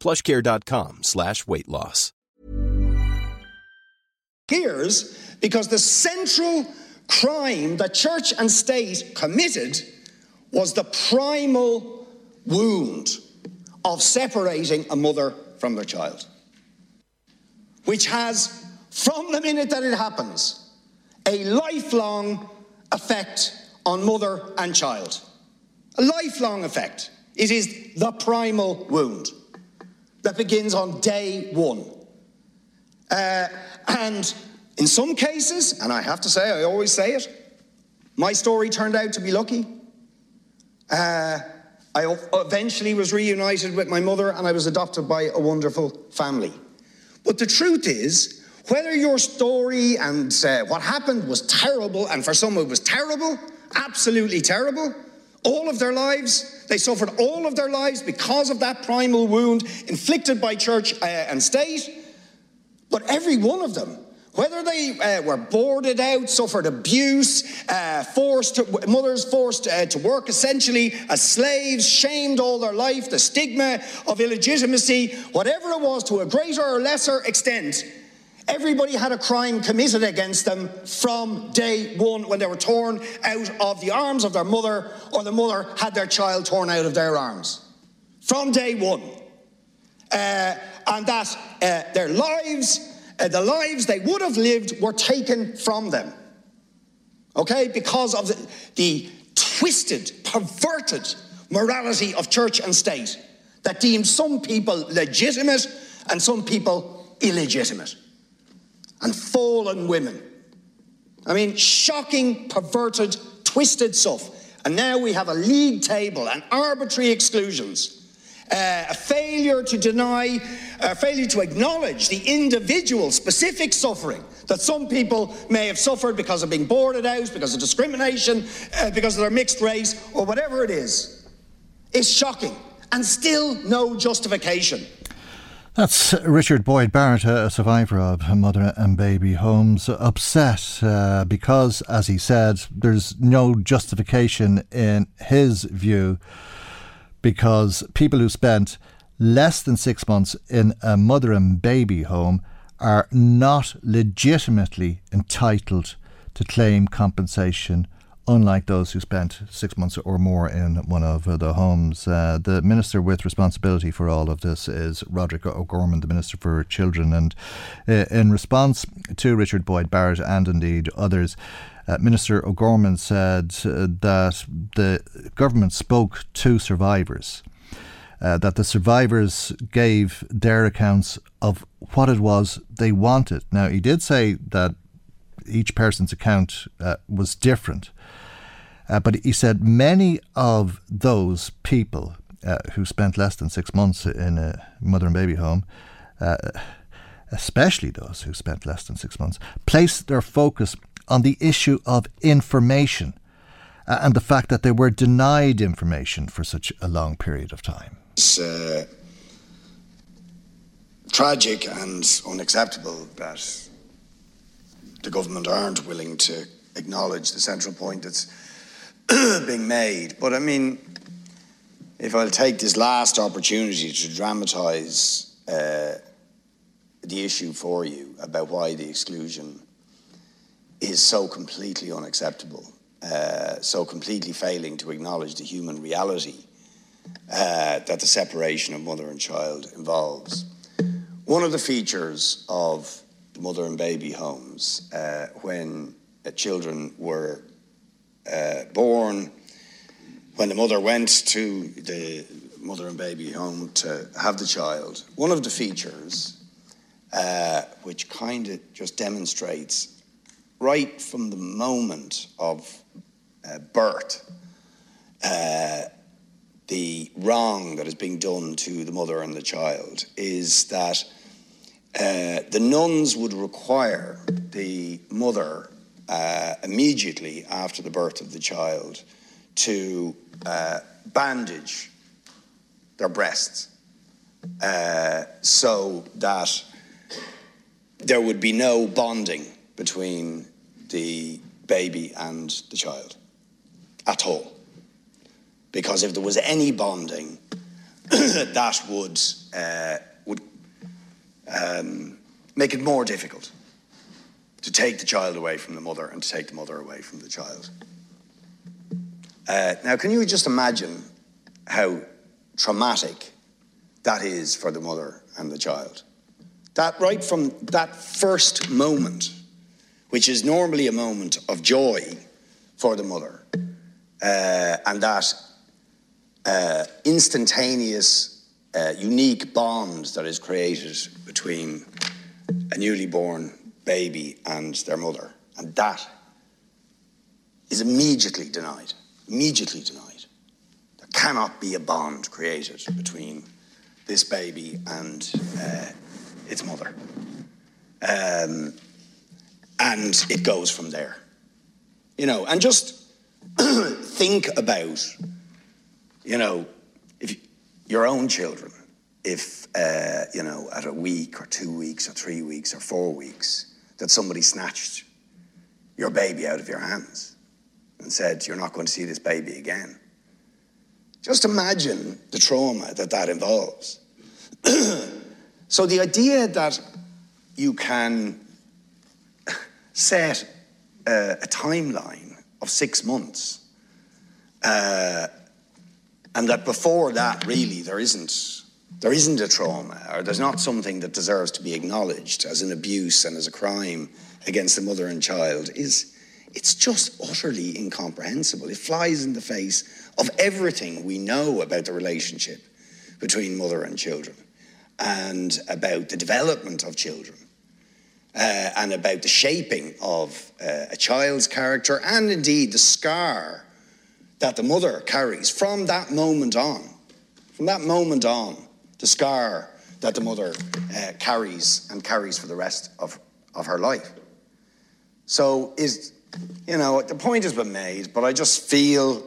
plushcare.com slash weight loss. Here's because the central crime that church and state committed was the primal wound of separating a mother from their child, which has, from the minute that it happens, a lifelong effect on mother and child. A lifelong effect. It is the primal wound that begins on day one. Uh, and in some cases, and I have to say, I always say it, my story turned out to be lucky. Uh, I eventually was reunited with my mother and I was adopted by a wonderful family. But the truth is, whether your story and uh, what happened was terrible, and for some it was terrible, absolutely terrible, all of their lives, they suffered all of their lives because of that primal wound inflicted by church uh, and state. But every one of them, whether they uh, were boarded out, suffered abuse, uh, forced to, mothers forced uh, to work essentially as slaves, shamed all their life, the stigma of illegitimacy, whatever it was to a greater or lesser extent, Everybody had a crime committed against them from day one when they were torn out of the arms of their mother or the mother had their child torn out of their arms. From day one. Uh, and that uh, their lives, uh, the lives they would have lived, were taken from them. Okay? Because of the, the twisted, perverted morality of church and state that deemed some people legitimate and some people illegitimate and fallen women. I mean, shocking, perverted, twisted stuff. And now we have a league table and arbitrary exclusions. Uh, a failure to deny, a failure to acknowledge the individual specific suffering that some people may have suffered because of being boarded out, because of discrimination, uh, because of their mixed race, or whatever it is, is shocking. And still no justification. That's Richard Boyd Barrett, a survivor of a mother and baby homes, upset uh, because, as he said, there's no justification in his view because people who spent less than six months in a mother and baby home are not legitimately entitled to claim compensation unlike those who spent six months or more in one of the homes. Uh, the minister with responsibility for all of this is Roderick O'Gorman, the Minister for Children. And uh, in response to Richard Boyd Barrett and indeed others, uh, Minister O'Gorman said uh, that the government spoke to survivors. Uh, that the survivors gave their accounts of what it was they wanted. Now, he did say that each person's account uh, was different. Uh, but he said many of those people uh, who spent less than six months in a mother and baby home, uh, especially those who spent less than six months, placed their focus on the issue of information uh, and the fact that they were denied information for such a long period of time. It's uh, tragic and unacceptable that the government aren't willing to acknowledge the central point that's [clears throat] being made. But I mean, if I'll take this last opportunity to dramatise uh, the issue for you about why the exclusion is so completely unacceptable, uh, so completely failing to acknowledge the human reality uh, that the separation of mother and child involves. One of the features of the mother and baby homes uh, when uh, children were uh, born, when the mother went to the mother and baby home to have the child, one of the features uh, which kind of just demonstrates right from the moment of uh, birth uh, the wrong that is being done to the mother and the child is that uh, the nuns would require the mother uh, immediately after the birth of the child to uh, bandage their breasts uh, so that there would be no bonding between the baby and the child at all. Because if there was any bonding, [clears throat] that would, uh, would um, make it more difficult to take the child away from the mother and to take the mother away from the child. Uh, now, can you just imagine how traumatic that is for the mother and the child? That right from that first moment, which is normally a moment of joy for the mother, uh, and that uh, instantaneous, uh, unique bond that is created between a newly born baby and their mother. And that is immediately denied. Immediately denied. There cannot be a bond created between this baby and uh, its mother. Um, and it goes from there. You know, and just [clears throat] think about, you know, if your own children, if, uh, you know, at a week or two weeks or three weeks or four weeks, that somebody snatched your baby out of your hands and said, You're not going to see this baby again. Just imagine the trauma that that involves. [clears throat] so, the idea that you can [laughs] set a, a timeline of six months uh, and that before that, really, there isn't there isn't a trauma or there's not something that deserves to be acknowledged as an abuse and as a crime against the mother and child is it's just utterly incomprehensible. It flies in the face of everything we know about the relationship between mother and children and about the development of children uh, and about the shaping of uh, a child's character and indeed the scar that the mother carries from that moment on. From that moment on, the scar that the mother uh, carries and carries for the rest of, of her life. So, is, you know, the point has been made, but I just feel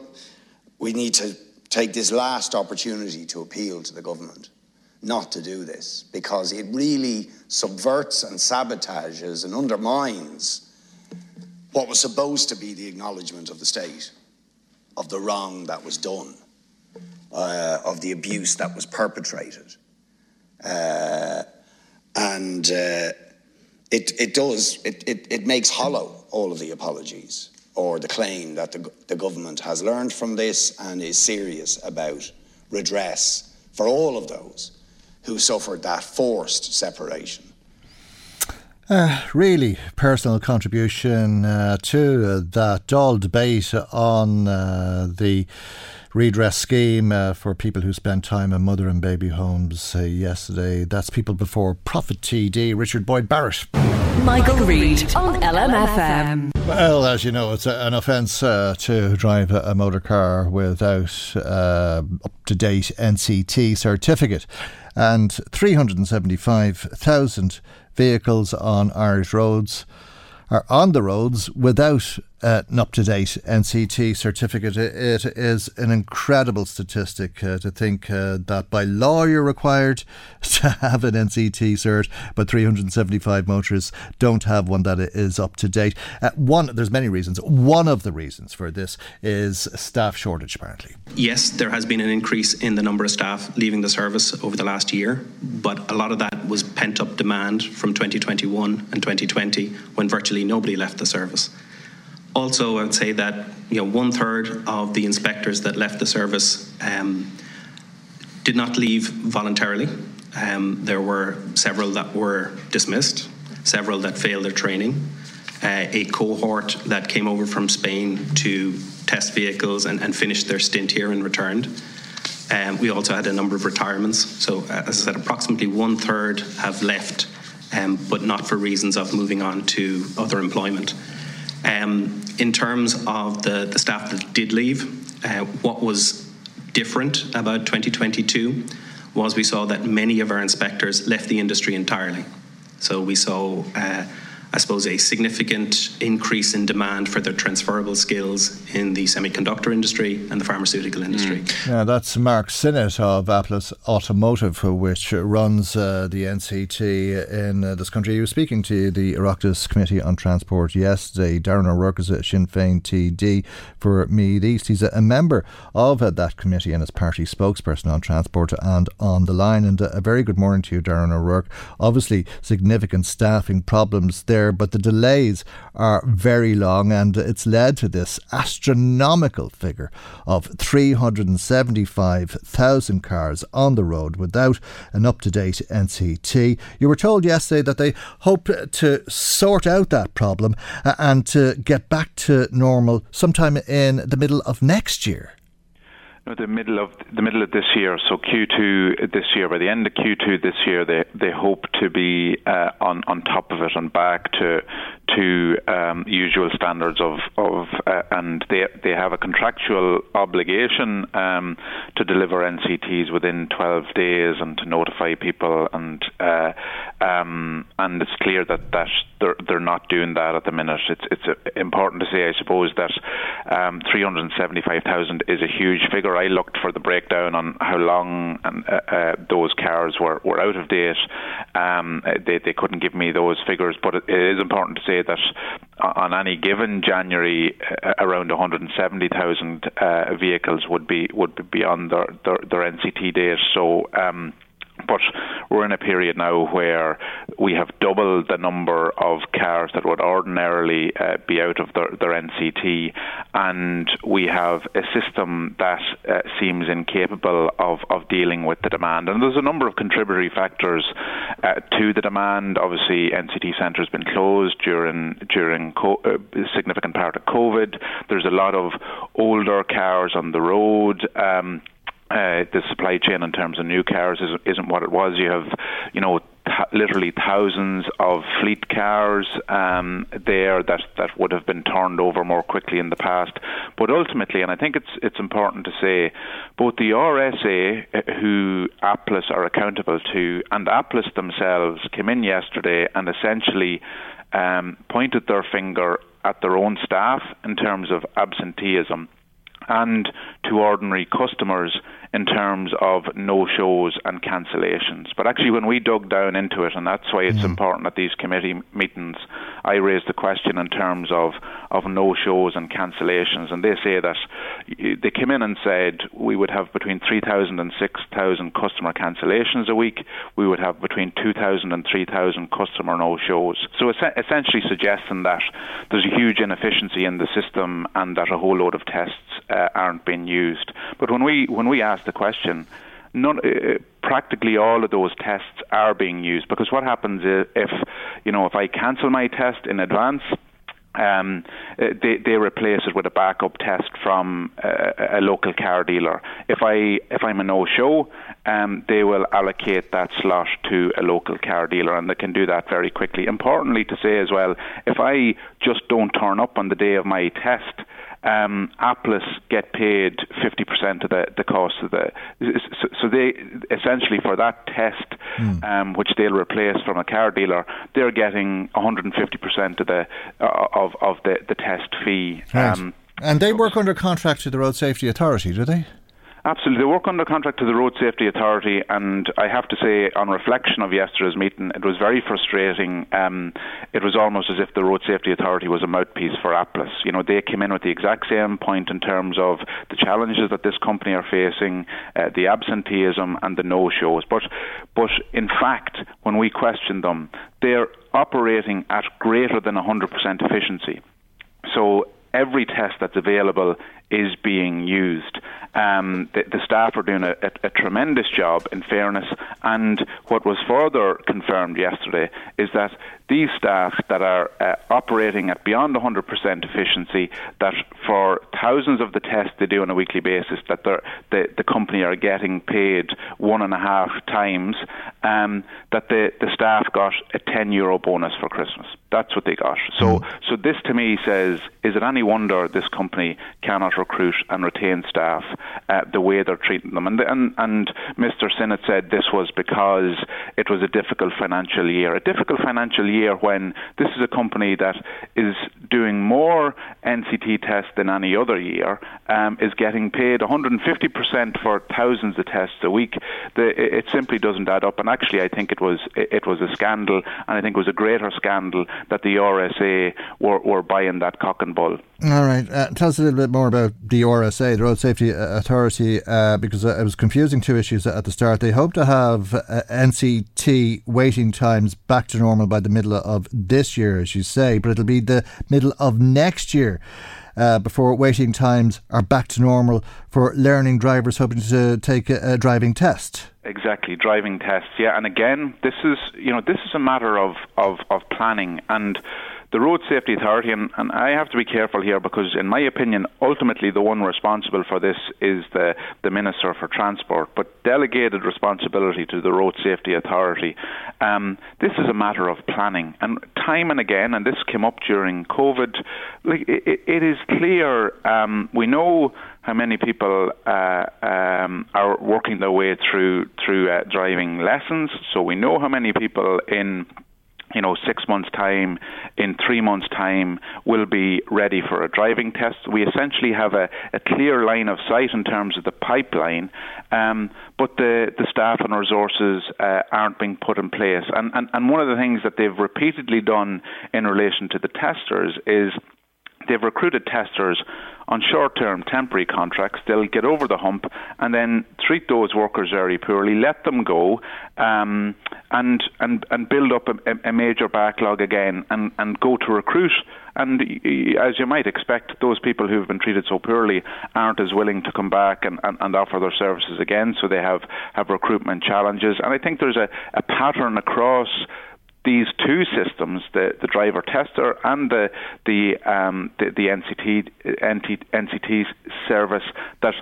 we need to take this last opportunity to appeal to the government not to do this because it really subverts and sabotages and undermines what was supposed to be the acknowledgement of the state, of the wrong that was done uh, of the abuse that was perpetrated. Uh, and uh, it, it does, it, it, it makes hollow all of the apologies or the claim that the, the government has learned from this and is serious about redress for all of those who suffered that forced separation. Uh, really personal contribution uh, to that Dáil debate on uh, the redress scheme uh, for people who spend time in mother and baby homes uh, yesterday. That's People Before Profit TD, Richard Boyd Barrett. Michael, Reade on LMFM. Well, as you know, it's a, an offence uh, to drive a, a, motor car without uh, up to date NCT certificate. And 375,000 vehicles on Irish roads are on the roads without an up to date NCT certificate. It is an incredible statistic uh, to think uh, that by law you're required [laughs] to have an NCT cert, but 375 motorists don't have one that is up to date. Uh, one, there's many reasons. One of the reasons for this is staff shortage, apparently. Yes, there has been an increase in the number of staff leaving the service over the last year, but a lot of that was pent up demand from 2021 and 2020 when virtually nobody left the service. Also, I would say that you know one third of the inspectors that left the service um, did not leave voluntarily. Um, there were several that were dismissed, several that failed their training, uh, a cohort that came over from Spain to test vehicles and, and finished their stint here and returned. Um, we also had a number of retirements. So, uh, as I said, approximately one third have left, um, but not for reasons of moving on to other employment. Um, in terms of the, the staff that did leave, uh, what was different about 2022 was we saw that many of our inspectors left the industry entirely. So we saw uh, I suppose, a significant increase in demand for their transferable skills in the semiconductor industry and the pharmaceutical industry. Mm. Yeah, that's Mark Sinnott of Applus Automotive, which runs uh, the NCT in uh, this country. He was speaking to the Oireachtas Committee on Transport yesterday. Darren O'Rourke is a Sinn Féin TD for Meath East. He's a, member of uh, that committee and is party spokesperson on transport and on the line. And uh, a very good morning to you, Darren O'Rourke. Obviously, significant staffing problems there there, but the delays are very long, and it's led to this astronomical figure of 375,000 cars on the road without an up to date NCT. You were told yesterday that they hope to sort out that problem uh, and to get back to normal sometime in the middle of next year know, the middle of the middle of this year, so Q2 this year. By the end of Q2 this year, they they hope to be uh, on on top of it and back to to um, usual standards of of uh, and they they have a contractual obligation um, to deliver NCTs within 12 days and to notify people and uh, um, and it's clear that that they're they're not doing that at the minute. It's it's uh, important to say, I suppose, that um, 375,000 is a huge figure. I looked for the breakdown on how long and uh, uh, those cars were, were out of date. Um, they they couldn't give me those figures, but it, it is important to say that on any given January, uh, around 170,000 uh, vehicles would be would be beyond their their, their NCT date. So. Um, but we're in a period now where we have doubled the number of cars that would ordinarily uh, be out of their, their, NCT, and we have a system that uh, seems incapable of, of dealing with the demand. And there's a number of contributory factors uh, to the demand. Obviously, NCT Centre has been closed during during co- a uh, significant part of COVID. There's a lot of older cars on the road. Um, uh, the supply chain in terms of new cars isn't, isn't what it was. You have, you know, th- literally thousands of fleet cars um, there that, that would have been turned over more quickly in the past. But ultimately, and I think it's it's important to say, both the RSA, uh, who Applus are accountable to, and Applus themselves came in yesterday and essentially um, pointed their finger at their own staff in terms of absenteeism and to ordinary customers in terms of no shows and cancellations. But actually, when we dug down into it, and that's why it's mm. important at these committee meetings, I raised the question in terms of, of no shows and cancellations. And they say that they came in and said we would have between 3,000 and 6,000 customer cancellations a week, we would have between 2,000 and 3,000 customer no shows. So es- essentially suggesting that there's a huge inefficiency in the system and that a whole load of tests uh, aren't being used. But when we when we asked the question, none, uh, practically all of those tests are being used because what happens is if you know if I cancel my test in advance um, uh, they, they replace it with a backup test from uh, a local car dealer. If I if I'm a no show, um, they will allocate that slot to a local car dealer, and they can do that very quickly. Importantly to say as well, if I just don't turn up on the day of my test, um, Applus get paid 50% of the, the cost of the. So, so they essentially for that test, mm. um, which they'll replace from a car dealer, they're getting 150% of the uh, of of the, the test fee. Right. Um, and they work under contract to the Road Safety Authority, do they? Absolutely. They work under contract to the Road Safety Authority, and I have to say, on reflection of yesterday's meeting, it was very frustrating. Um, it was almost as if the Road Safety Authority was a mouthpiece for Applus. You know, they came in with the exact same point in terms of the challenges that this company are facing, uh, the absenteeism and the no-shows. But, but in fact, when we questioned them, they're operating at greater than 100% efficiency. So every test that's available is being used. Um, the, the, staff are doing a, a, a, tremendous job, in fairness. And what was further confirmed yesterday is that these staff that are uh, operating at beyond 100% efficiency, that for thousands of the tests they do on a weekly basis, that the, the company are getting paid one and a half times, um, that the, the staff got a 10 euro bonus for Christmas. That's what they got. So, mm. so this to me says, is it any wonder this company cannot recruit and retain staff uh, the way they're treating them? And, and, and Mr. Sinnott said this was because it was a difficult financial year. A difficult financial year when this is a company that is doing more NCT tests than any other year, um, is getting paid 150% for thousands of tests a week. The, it simply doesn't add up. And actually, I think it was it was a scandal, and I think it was a greater scandal that the RSA were, were buying that cock and bull. All right. Uh, tell us a little bit more about the RSA, the Road Safety Authority, uh, because it was confusing two issues at the start. They hope to have uh, NCT waiting times back to normal by the middle of this year, as you say, but it'll be the middle of next year. Uh, before waiting times are back to normal for learning drivers hoping to take a, a, driving test. Exactly, driving tests. Yeah, and again, this is you know this is a matter of of, of planning and the Road Safety Authority, and, and, I have to be careful here because, in my opinion, ultimately the one responsible for this is the, the Minister for Transport, but delegated responsibility to the Road Safety Authority. Um, this is a matter of planning, and time and again, and this came up during COVID, like, it, it is clear, um, we know how many people uh, um, are working their way through through uh, driving lessons. So we know how many people in you know, six months' time, in three months' time, will be ready for a driving test. We essentially have a, a clear line of sight in terms of the pipeline, um, but the, the staff and resources uh, aren't being put in place. And, and, and one of the things that they've repeatedly done in relation to the testers is they've recruited testers on short term temporary contracts. They'll get over the hump and then treat those workers very poorly, let them go, um, and, and, and build up a, a, major backlog again and, and go to recruit. And as you might expect, those people who've been treated so poorly aren't as willing to come back and, and, and offer their services again, so they have, have recruitment challenges. And I think there's a, a pattern across these two systems, the, the driver tester and the the um, the, the NCT, NCT service, that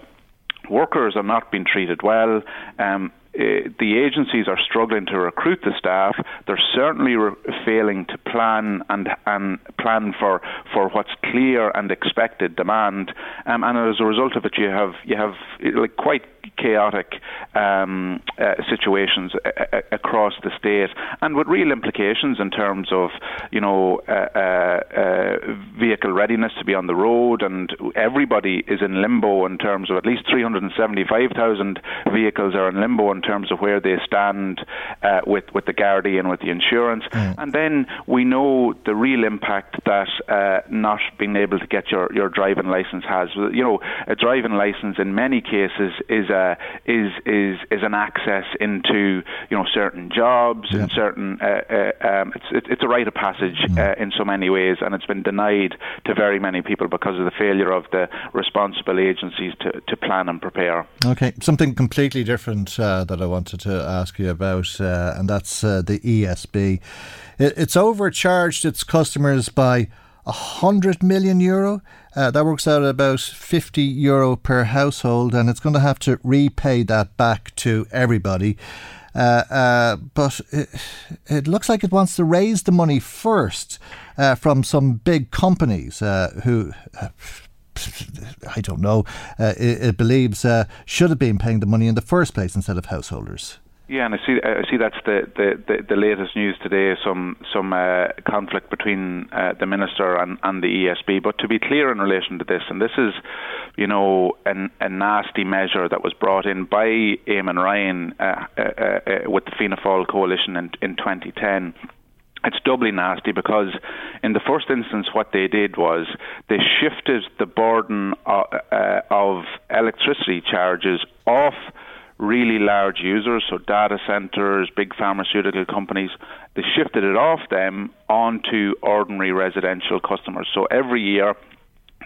workers are not being treated well. Um, uh, the agencies are struggling to recruit the staff. They're certainly re- failing to plan and and plan for, for what's clear and expected demand. Um, and as a result of it, you have you have like quite chaotic um, uh, situations a- a- across the state, and with real implications in terms of you know uh, uh, uh, vehicle readiness to be on the road, and everybody is in limbo in terms of at least 375,000 vehicles are in limbo in terms of where they stand uh, with with the Gardaí and with the insurance, mm. and then we know the real impact that not being able to get your your driving license has. You know, a driving license in many cases is a is is is an access into you know certain jobs yeah. and certain uh, uh, um, it's it's a rite of passage mm. uh, in so many ways, and it's been denied to very many people because of the failure of the responsible agencies to, to plan and prepare. Okay, something completely different uh, that I wanted to ask you about, uh, and that's uh, the ESB. It, it's overcharged its customers by 100 million euro. Uh, that works out at about 50 euro per household, and it's going to have to repay that back to everybody. Uh, uh, but it, it, looks like it wants to raise the money first uh, from some big companies uh, who. Uh, I don't know. it, it believes should have been paying the money in the first place instead of householders. Yeah, and I see. I see that's the, the, the, the latest news today. Some some uh, conflict between uh, the minister and, and the ESB. But to be clear in relation to this, and this is, you know, an, a nasty measure that was brought in by Eamon Ryan uh, uh, uh with the Fianna Fáil coalition in, in 2010 it's doubly nasty because in the first instance what they did was they shifted the burden of, uh, of electricity charges off really large users, so data centers, big pharmaceutical companies, they shifted it off them onto ordinary residential customers. So every year,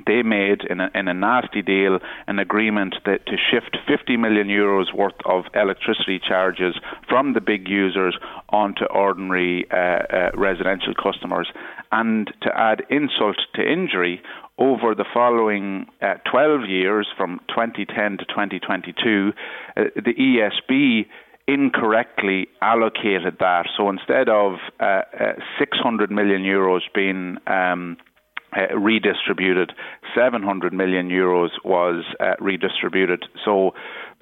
they made in a, in a nasty deal an agreement that to shift 50 million euros worth of electricity charges from the big users onto ordinary uh, uh, residential customers. And to add insult to injury, over the following uh, 12 years, from 2010 to 2022, uh, the ESB incorrectly allocated that. So instead of uh, uh 600 million euros being um, uh, redistributed, 700 million euros was uh, redistributed. So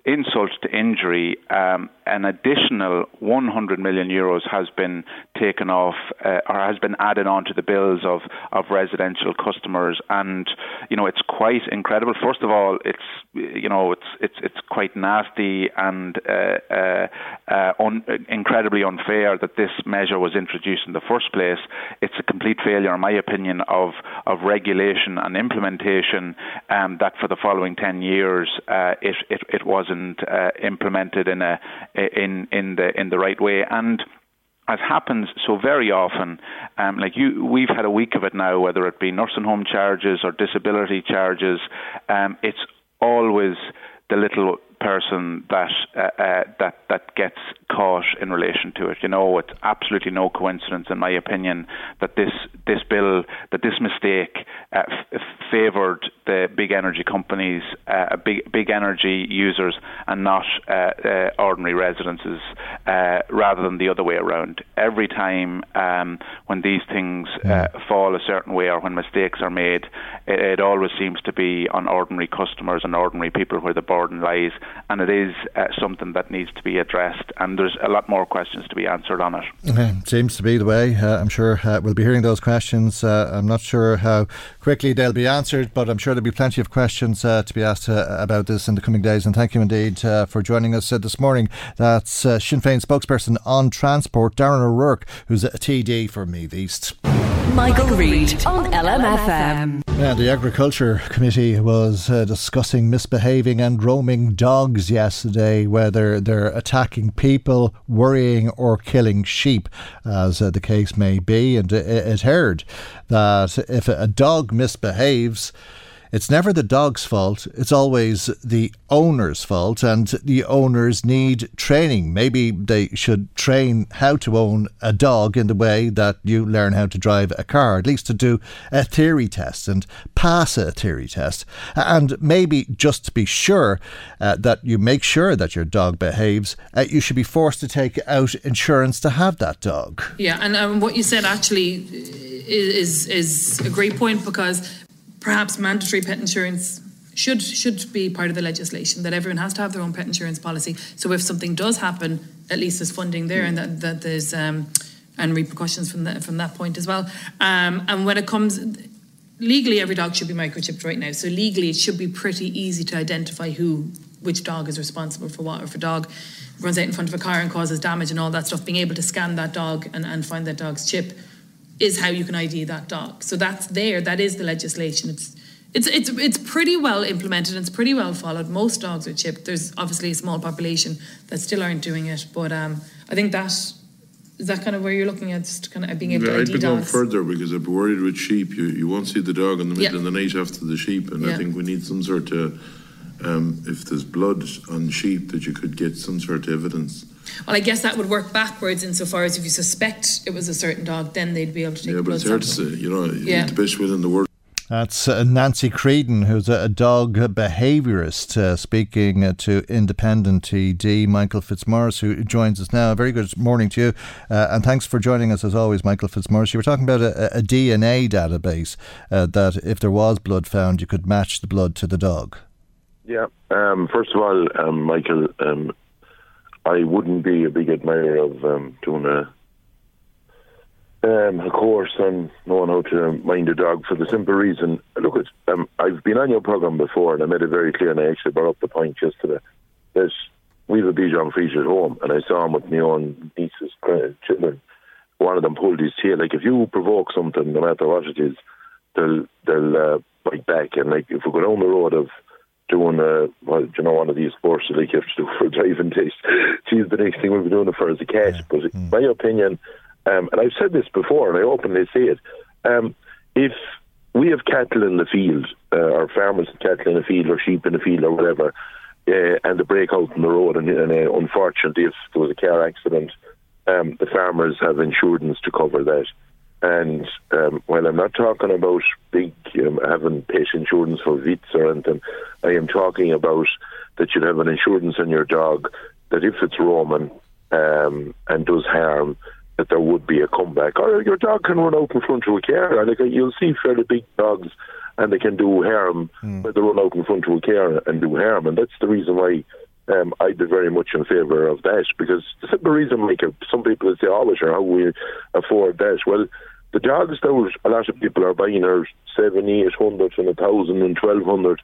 insult to injury, um, an additional 100 million euros has been taken off uh, or has been added on to the bills of, of residential customers, and you know it's quite incredible. First of all, it's you know it's it's it's quite nasty and uh, uh, uh un- incredibly unfair that this measure was introduced in the first place. It's a complete failure, in my opinion, of of regulation and implementation. Um, that for the following 10 years, uh, it, it it wasn't uh, implemented in a in in the in the right way. And as happens so very often, um, like you, we've had a week of it now, whether it be nursing home charges or disability charges, um, it's always the little person that uh, uh, that that gets caught in relation to it. You know, it's absolutely no coincidence, in my opinion, that this this bill, that this mistake, uh, f- favoured the big energy companies, uh, big big energy users, and not uh, uh, ordinary residences, rather than the other way around. Every time um, when these things fall a certain way or when mistakes are made, it, it always seems to be on ordinary customers and ordinary people where the burden lies and it is uh, something that needs to be addressed. And there's a lot more questions to be answered on it. Okay. Seems to be the way. Uh, I'm sure uh, we'll be hearing those questions. Uh, I'm not sure how quickly they'll be answered, but I'm sure there'll be plenty of questions uh, to be asked uh, about this in the coming days. And thank you indeed for joining us this morning. That's Sinn Féin spokesperson on transport, Darren O'Rourke, who's a TD for Meath East. Michael, Reade on LMFM. Yeah, the Agriculture Committee was uh, discussing misbehaving and roaming dogs yesterday, whether they're attacking people, worrying, or killing sheep, as uh, the case may be. And it, it heard that if a dog misbehaves, it's never the dog's fault, it's always the owner's fault, and the owners need training. Maybe they should train how to own a dog in the way that you learn how to drive a car, at least to do a theory test and pass a theory test. And maybe just to be sure uh, that you make sure that your dog behaves, uh, you should be forced to take out insurance to have that dog. Yeah, and um, what you said actually is, is a great point because perhaps mandatory pet insurance should should be part of the legislation that everyone has to have their own pet insurance policy. So if something does happen, at least there's funding there, and that, that there's um, and repercussions from that from that point as well. Um, and when it comes legally, every dog should be microchipped right now. So legally, it should be pretty easy to identify who which dog is responsible for what. Or if a dog runs out in front of a car and causes damage and all that stuff, being able to scan that dog and, and find that dog's chip is how you can ID that dog. So that's there. That is the legislation. It's it's it's it's pretty well implemented. It's pretty well followed. Most dogs are chipped. There's obviously a small population that still aren't doing it, but um, I think that is that kind of where you're looking at, just kind of being able yeah, to ID I'd be going further because I'd be worried with sheep. You you won't see the dog in the middle yeah. of the night after the sheep, and yeah. I think we need some sort of um, if there's blood on sheep that you could get some sort of evidence. Well, I guess that would work backwards insofar as if you suspect it was a certain dog, then they'd be able to take yeah, but it's hard to say. You know, yeah. the best within the world. That's uh, Nancy Creedon, who's a dog behaviourist, uh, speaking uh, to Independent TD, Michael Fitzmaurice, who joins us now. A very good morning to you, uh, and thanks for joining us as always, Michael Fitzmaurice. You were talking about a, a DNA database uh, that if there was blood found, you could match the blood to the dog. Yeah. Um, first of all, um, Michael, um, I wouldn't be a big admirer of um, doing a um, a course on knowing how to mind a dog for the simple reason. Look, it's, um, I've been on your program before, and I made it very clear, and I actually brought up the point yesterday that we have a Bichon Frise at home, and I saw him with my own nieces, children. One of them pulled his tail. Like if you provoke something, no matter what it is, they'll they'll uh, bite back. And like if we go down the road of doing a well, you know, one of these courses like you have to do for a driving test, geez, the next thing we'll be doing it for is a catch. But in my opinion, um, and I've said this before, and I openly say it, um, if we have cattle in the field, uh, or farmers have cattle in the field, or sheep in the field, or whatever, uh, and they break out on the road, and, and uh, unfortunately, if there was a car accident, um, the farmers have insurance to cover that. And um, while I'm not talking about big um, having pet insurance for vets or anything, I am talking about that you'd have an insurance on your dog that if it's roaming um, and does harm, that there would be a comeback. Or your dog can run out in front of a car. Like you'll see fairly big dogs, and they can do harm, mm. but they run out in front of a car and do harm, and that's the reason why. Um, I'd be very much in favour of that because the simple reason, like some people would say, "Oh, sure, how we afford that?" Well, the dogs that a lot of people are buying are seven, eight hundred, and a and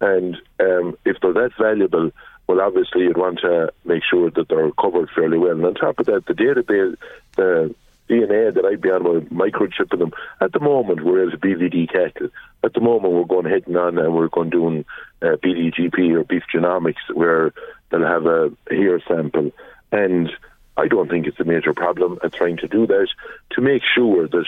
and um, if they're that valuable, well, obviously you'd want to make sure that they're covered fairly well. And on top of that, the database, the DNA that I'd be on with microchipping them. At the moment, we're at BVD cattle. At the moment, we're going heading on and we're going doing uh, BDGP or beef genomics, where they'll have a hair sample. And I don't think it's a major problem at trying to do that to make sure that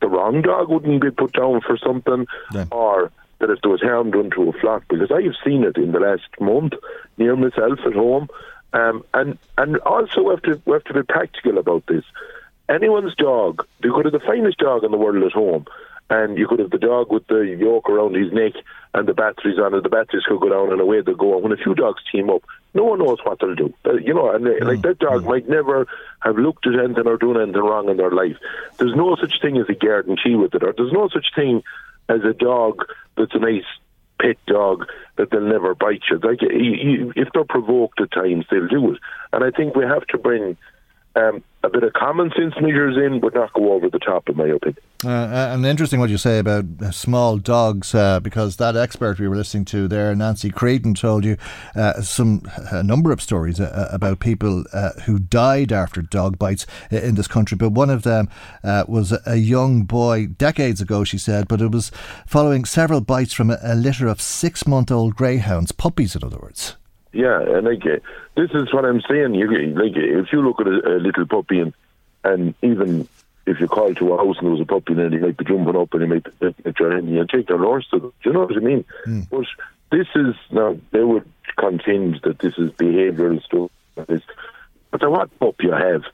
the wrong dog wouldn't be put down for something yeah. or that if there was harm done to a flock, because I have seen it in the last month near myself at home. Um, and and also we have to we have to be practical about this. Anyone's dog, you could have the finest dog in the world at home, and you could have the dog with the yoke around his neck and the batteries on it. The batteries could go down and away they go. And when a few dogs team up, no one knows what they'll do. Uh, you know, and mm. like that dog mm. might never have looked at anything or done anything wrong in their life. There's no such thing as a guarantee with it, or there's no such thing as a dog that's a nice pet dog that they'll never bite you. Like if they're provoked at times, they'll do it. And I think we have to bring um, a bit of common sense measures in, would not go over the top, in my opinion. Uh, uh, and interesting what you say about uh, small dogs, uh, because that expert we were listening to there, Nancy Creedon, told you uh, some a number of stories uh, about people who died after dog bites in this country. But one of them was a young boy decades ago, she said, but it was following several bites from a, a litter of six-month-old greyhounds, puppies, in other words. Yeah, and like uh, this is what I'm saying. You like if you look at a, a, little puppy and and even if you call to a house and there was a puppy and he might be jumping up and he might be at your hand and take their horse to them. Do you know what I mean? Mm. But this is now they would contend that this is behavioural stuff. But what pup you have,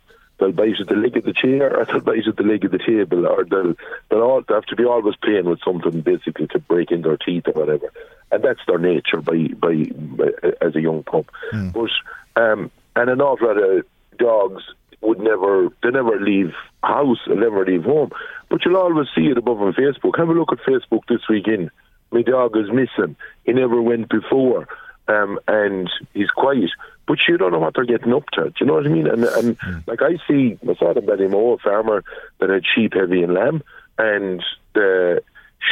they'll bite at the leg of the chair or they'll bite at the leg of the table or they'll they'll all they have to be always playing with something basically to break in their teeth or whatever and that's their nature by by, by as a young pup. Mm. But um, and an awful lot of dogs would never they never leave house and never leave home. But you'll always see it above on Facebook. Have a look at Facebook this weekend. My dog is missing. He never went before. Um, and he's quiet. But you don't know what they're getting up to. Do you know what I mean? And, and mm. like I see, I saw the Ballymoe, a farmer that had sheep, heavy, and lamb, and the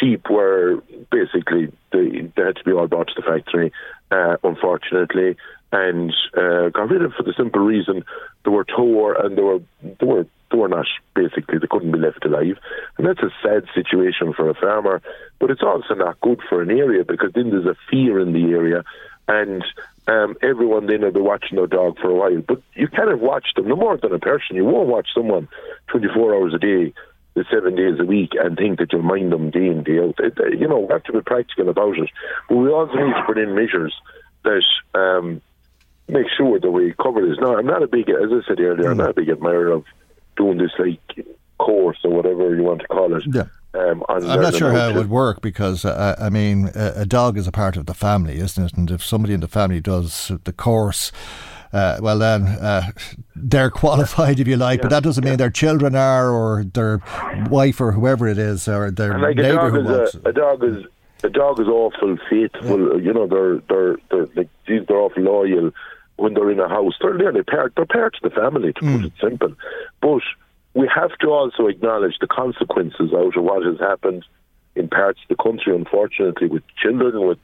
sheep were basically they, they had to be all brought to the factory, uh, unfortunately, and uh, got rid of for the simple reason they were tore and they were they were they were not basically they couldn't be left alive, and that's a sad situation for a farmer. But it's also not good for an area because then there's a fear in the area, and um, everyone then will be watching their dog for a while. But you kind of watch them no more than a person. You won't watch someone 24 hours a day the seven days a week and think that you'll mind them day in, day out. It, uh, you know, we have to be practical about it. But we also need to put in measures that um, make sure that we cover this. Now, I'm not a big, as I said earlier, I'm not a big admirer of doing this like course or whatever you want to call it. Yeah. Um, I'm not sure how it would work because uh, I mean a, a, dog is a part of the family, isn't it? And if somebody in the family does the course, uh, well then uh, they're [laughs] qualified if you like, yeah, but that doesn't mean their children are or their wife or whoever it is or their like neighbour who. A, a dog is a dog is awful faithful. Yeah. You know they're they're they're like, they're awful loyal. when they're in a house. They're nearly part, they're part of the family, to mm. put it simple. But we have to also acknowledge the consequences out of what has happened in parts of the country, unfortunately, with children, with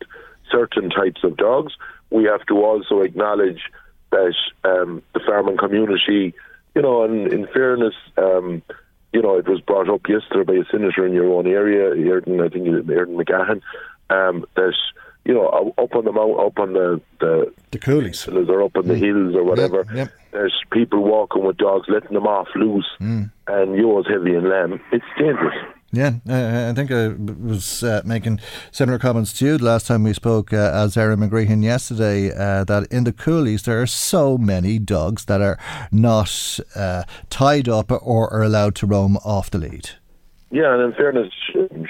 certain types of dogs. We have to also acknowledge that um, the farming community, you know, and in fairness, um, you know, it was brought up yesterday by a senator in your own area, Airden, I think Airden McGahan, um, that you know, up on the mount, up on the the, the Cooleys, or up on the mm. hills or whatever. Yep, yep. There's people walking with dogs, letting them off loose, mm. and yours heavy and lamb. It's dangerous. Yeah, uh, I think I was uh, making similar comments to you the last time we spoke uh, as Erin McGreehan yesterday uh, that in the Cooleys there are so many dogs that are not uh, tied up or are allowed to roam off the lead. Yeah, and in fairness,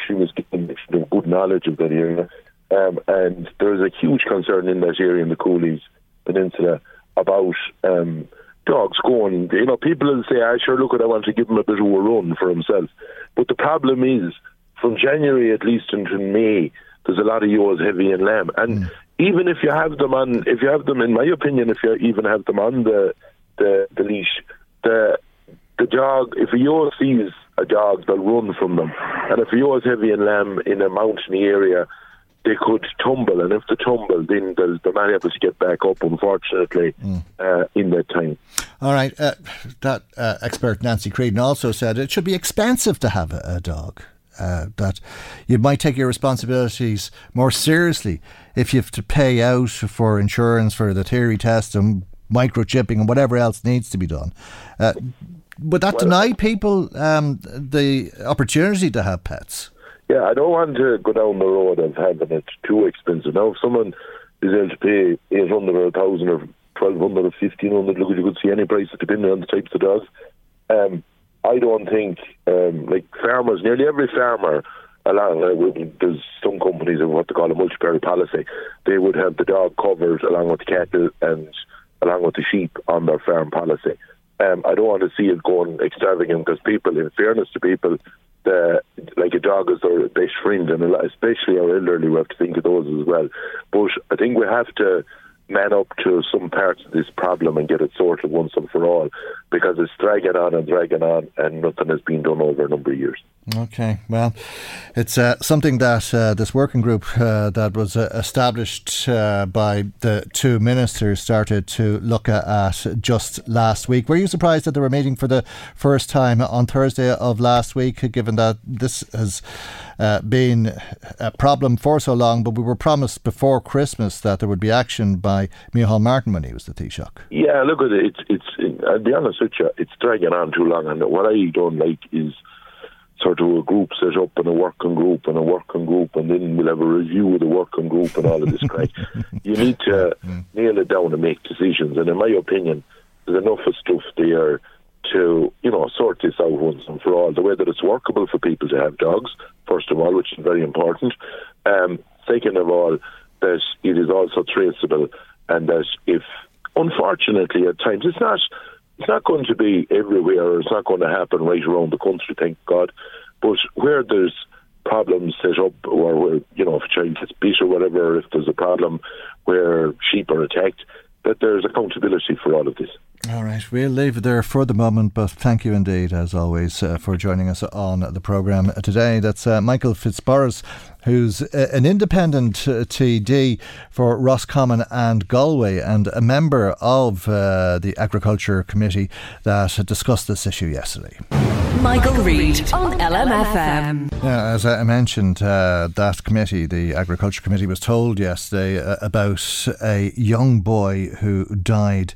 she was given good knowledge of that area. Um, and there is a huge concern in that area in the Cooleys Peninsula about um, dogs going. You know, people will say, "I ah, sure, look, at I want to give him a bit of a run for himself." But the problem is, from January at least until May, there's a lot of yours heavy and lamb, and mm. even if you have them on, if you have them, in my opinion, if you even have them on the the, the leash, the the dog, if a yours sees a dog, they'll run from them, and if a yours heavy and lamb in a mountainy area they could tumble, and if they tumble, then they're not able to get back up, unfortunately, mm. uh, in that time. All right. Uh, that uh, expert, Nancy Creedon, also said it should be expensive to have a, a dog. Uh, that you might take your responsibilities more seriously if you have to pay out for insurance for the theory test and microchipping and whatever else needs to be done. Uh, would that well, deny people um, the opportunity to have pets? Yeah, I don't want to go down the road of having it too expensive. Now, if someone is able to pay 800 or 1,000 or 1,200 or 1,500, look, you could see any price depending on the types of dogs. Um, I don't think, um, like farmers, nearly every farmer, along uh, there's some companies of what they call a multi-peril policy. They would have the dog covered along with the cattle and along with the sheep on their farm policy. Um, I don't want to see it going extravagant because people, in fairness to people, the like a dog is our best friend, and especially our elderly, we have to think of those as well. But I think we have to man up to some parts of this problem and get it sorted once and for all because it's dragging on and dragging on and nothing has been done over a number of years. Okay, well, it's uh, something that uh, this working group uh, that was uh, established uh, by the two ministers started to look at just last week. Were you surprised that they were meeting for the first time on Thursday of last week, given that this has uh, been a problem for so long, but we were promised before Christmas that there would be action by Micheál Martin when he was the Taoiseach. Yeah, look at it. It's, it's I'll be honest with you, it's dragging on too long, and what I don't like is sort of a group set up and a working group and a working group, and then we'll have a review of the working group and all of this crap. [laughs] you need to mm. nail it down and make decisions, and in my opinion, there's enough of stuff there to, you know, sort this out once and for all. The way that it's workable for people to have dogs, first of all, which is very important. Um, second of all, that it is also traceable and that if, unfortunately, at times, it's not, it's not going to be everywhere it's not going to happen right around the country, thank God. But where there's problems set up or where, you know, if a child gets beat or whatever, if there's a problem where sheep are attacked, that there's accountability for all of this. All right, we'll leave it there for the moment, but thank you indeed, as always, uh, for joining us on the programme today. That's uh, Michael Fitzmaurice, who's uh, an independent uh, TD for Roscommon and Galway and a member of uh, the Agriculture Committee that discussed this issue yesterday. Michael Reade on LMFM. Yeah, as I mentioned, uh, that committee, the Agriculture Committee, was told yesterday about a young boy who died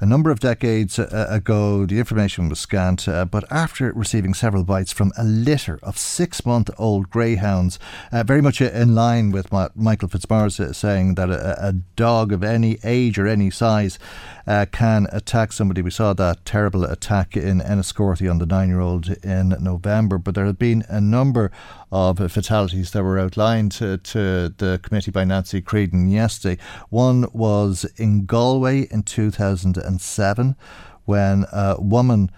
a number of decades uh, ago, the information was scant, uh, but after receiving several bites from a litter of six month old greyhounds, uh, very much in line with what Michael Fitzmaurice is saying that a, a, dog of any age or any size uh, can attack somebody. We saw that terrible attack in Enniscorthy on the nine year old in November, but there have been a number of fatalities that were outlined to, to the committee by Nancy Creedon yesterday. One was in Galway in 2007 when a woman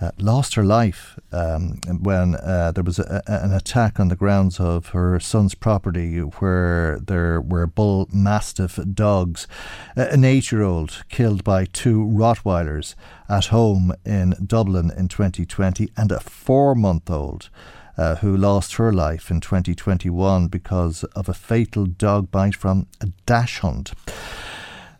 uh, lost her life um, when uh, there was a, an attack on the grounds of her son's property where there were bull mastiff dogs. an eight year old killed by two Rottweilers at home in Dublin in 2020, and a four month old. Uh, who lost her life in 2021 because of a fatal dog bite from a dachshund.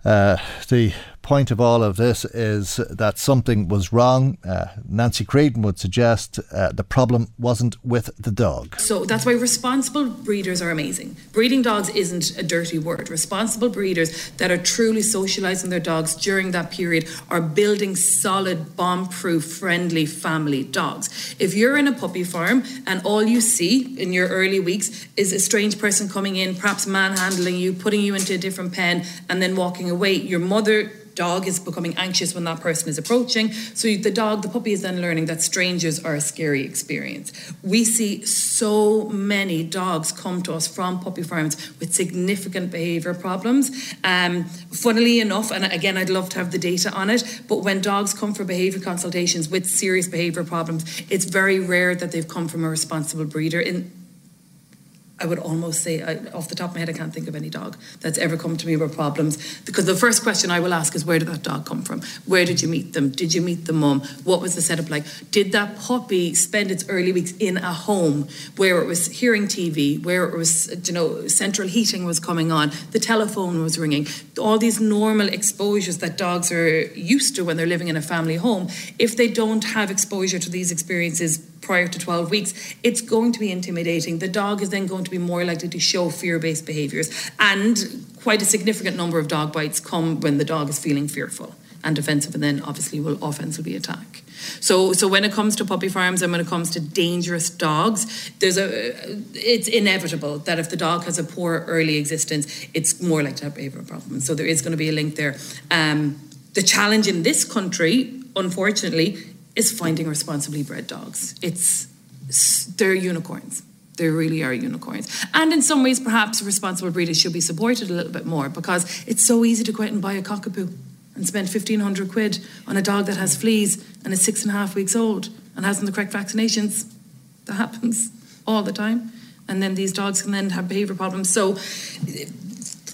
Uh, the point of all of this is that something was wrong. Uh, Nancy Creedon would suggest uh, the problem wasn't with the dog. So that's why responsible breeders are amazing. Breeding dogs isn't a dirty word. Responsible breeders that are truly socializing their dogs during that period are building solid, bomb proof, friendly family dogs. If you're in a puppy farm and all you see in your early weeks is a strange person coming in, perhaps manhandling you, putting you into a different pen, and then walking away, your mother dog is becoming anxious when that person is approaching. So the dog, the puppy is then learning that strangers are a scary experience. We see so many dogs come to us from puppy farms with significant behaviour problems. Um, funnily enough, and again, I'd love to have the data on it, but when dogs come for behaviour consultations with serious behaviour problems, it's very rare that they've come from a responsible breeder. In I would almost say, I, off the top of my head, I can't think of any dog that's ever come to me with problems. Because the first question I will ask is, where did that dog come from? Where did you meet them? Did you meet the mum? What was the setup like? Did that puppy spend its early weeks in a home where it was hearing TV, where it was, you know, central heating was coming on, the telephone was ringing, all these normal exposures that dogs are used to when they're living in a family home? If they don't have exposure to these experiences prior to 12 weeks, it's going to be intimidating. The dog is then going to be more likely to show fear based behaviours. And quite a significant number of dog bites come when the dog is feeling fearful and defensive, and then obviously will offensively attack. So, so when it comes to puppy farms and when it comes to dangerous dogs, there's a it's inevitable that if the dog has a poor early existence, it's more likely to have behavioural problems. So there is going to be a link there. Um, the challenge in this country, unfortunately, is finding responsibly bred dogs. It's they're unicorns. They really are unicorns. And in some ways, perhaps responsible breeders should be supported a little bit more because it's so easy to go out and buy a cockapoo and spend 1500 quid on a dog that has fleas and is six and a half weeks old and hasn't the correct vaccinations. That happens all the time. And then these dogs can then have behavior problems. So, eh,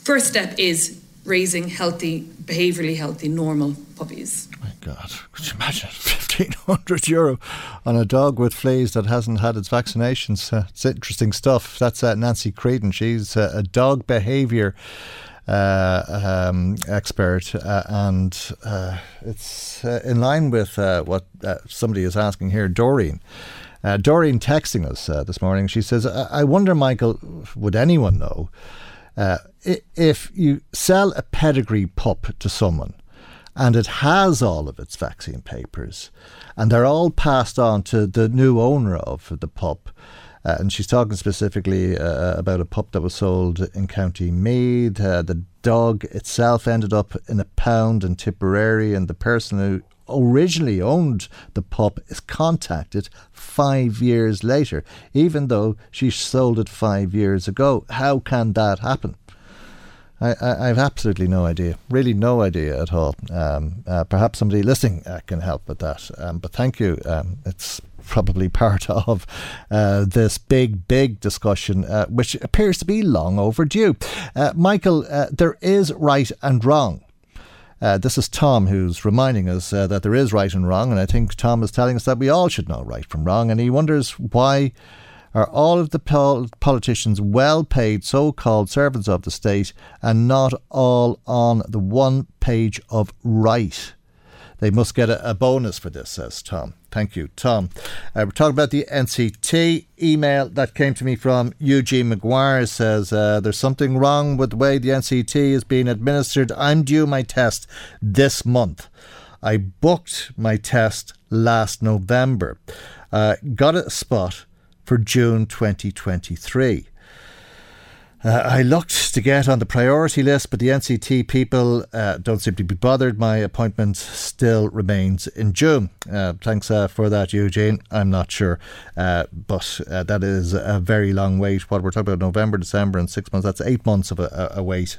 first step is raising healthy, behaviorally healthy, normal puppies. My God, could you imagine [laughs] 1500 euro on a dog with fleas that hasn't had its vaccinations? Uh, it's interesting stuff. That's uh, Nancy Creedon. She's uh, a dog behaviour uh, um, expert, uh, and uh, it's in line with what somebody is asking here, Doreen. Doreen texting us this morning. She says, "I wonder, Michael, would anyone know?" If you sell a pedigree pup to someone and it has all of its vaccine papers and they're all passed on to the new owner of the pup, uh, and she's talking specifically uh, about a pup that was sold in County Meath. Uh, the dog itself ended up in a pound in Tipperary, and the person who originally owned the pup is contacted five years later, even though she sold it five years ago. How can that happen? I, I, I have absolutely no idea, really no idea at all. Um, uh, perhaps somebody listening uh, can help with that. Um, but thank you. Um, it's probably [laughs] part of uh, this big, big discussion, uh, which appears to be long overdue. Uh, Michael, uh, there is right and wrong. Uh, this is Tom who's reminding us uh, that there is right and wrong, and I think Tom is telling us that we all should know right from wrong, and he wonders why are all of the pol- politicians well paid so called servants of the state and not all on the one page of right? They must get a, a bonus for this, says Tom. Thank you, Tom. Uh, we're talking about the NCT email that came to me from Eugene McGuire says uh, there's something wrong with the way the NCT is being administered. I'm due my test this month. I booked my test last November. Uh, got a spot for June 2023. Uh, I looked to get on the priority list, but the NCT people uh, don't seem to be bothered. My appointment still remains in June. Uh, thanks uh, for that, Eugene. I'm not sure, uh, but uh, that is a very long wait. What we're talking about November, December, and six months, that's eight months of a, a wait.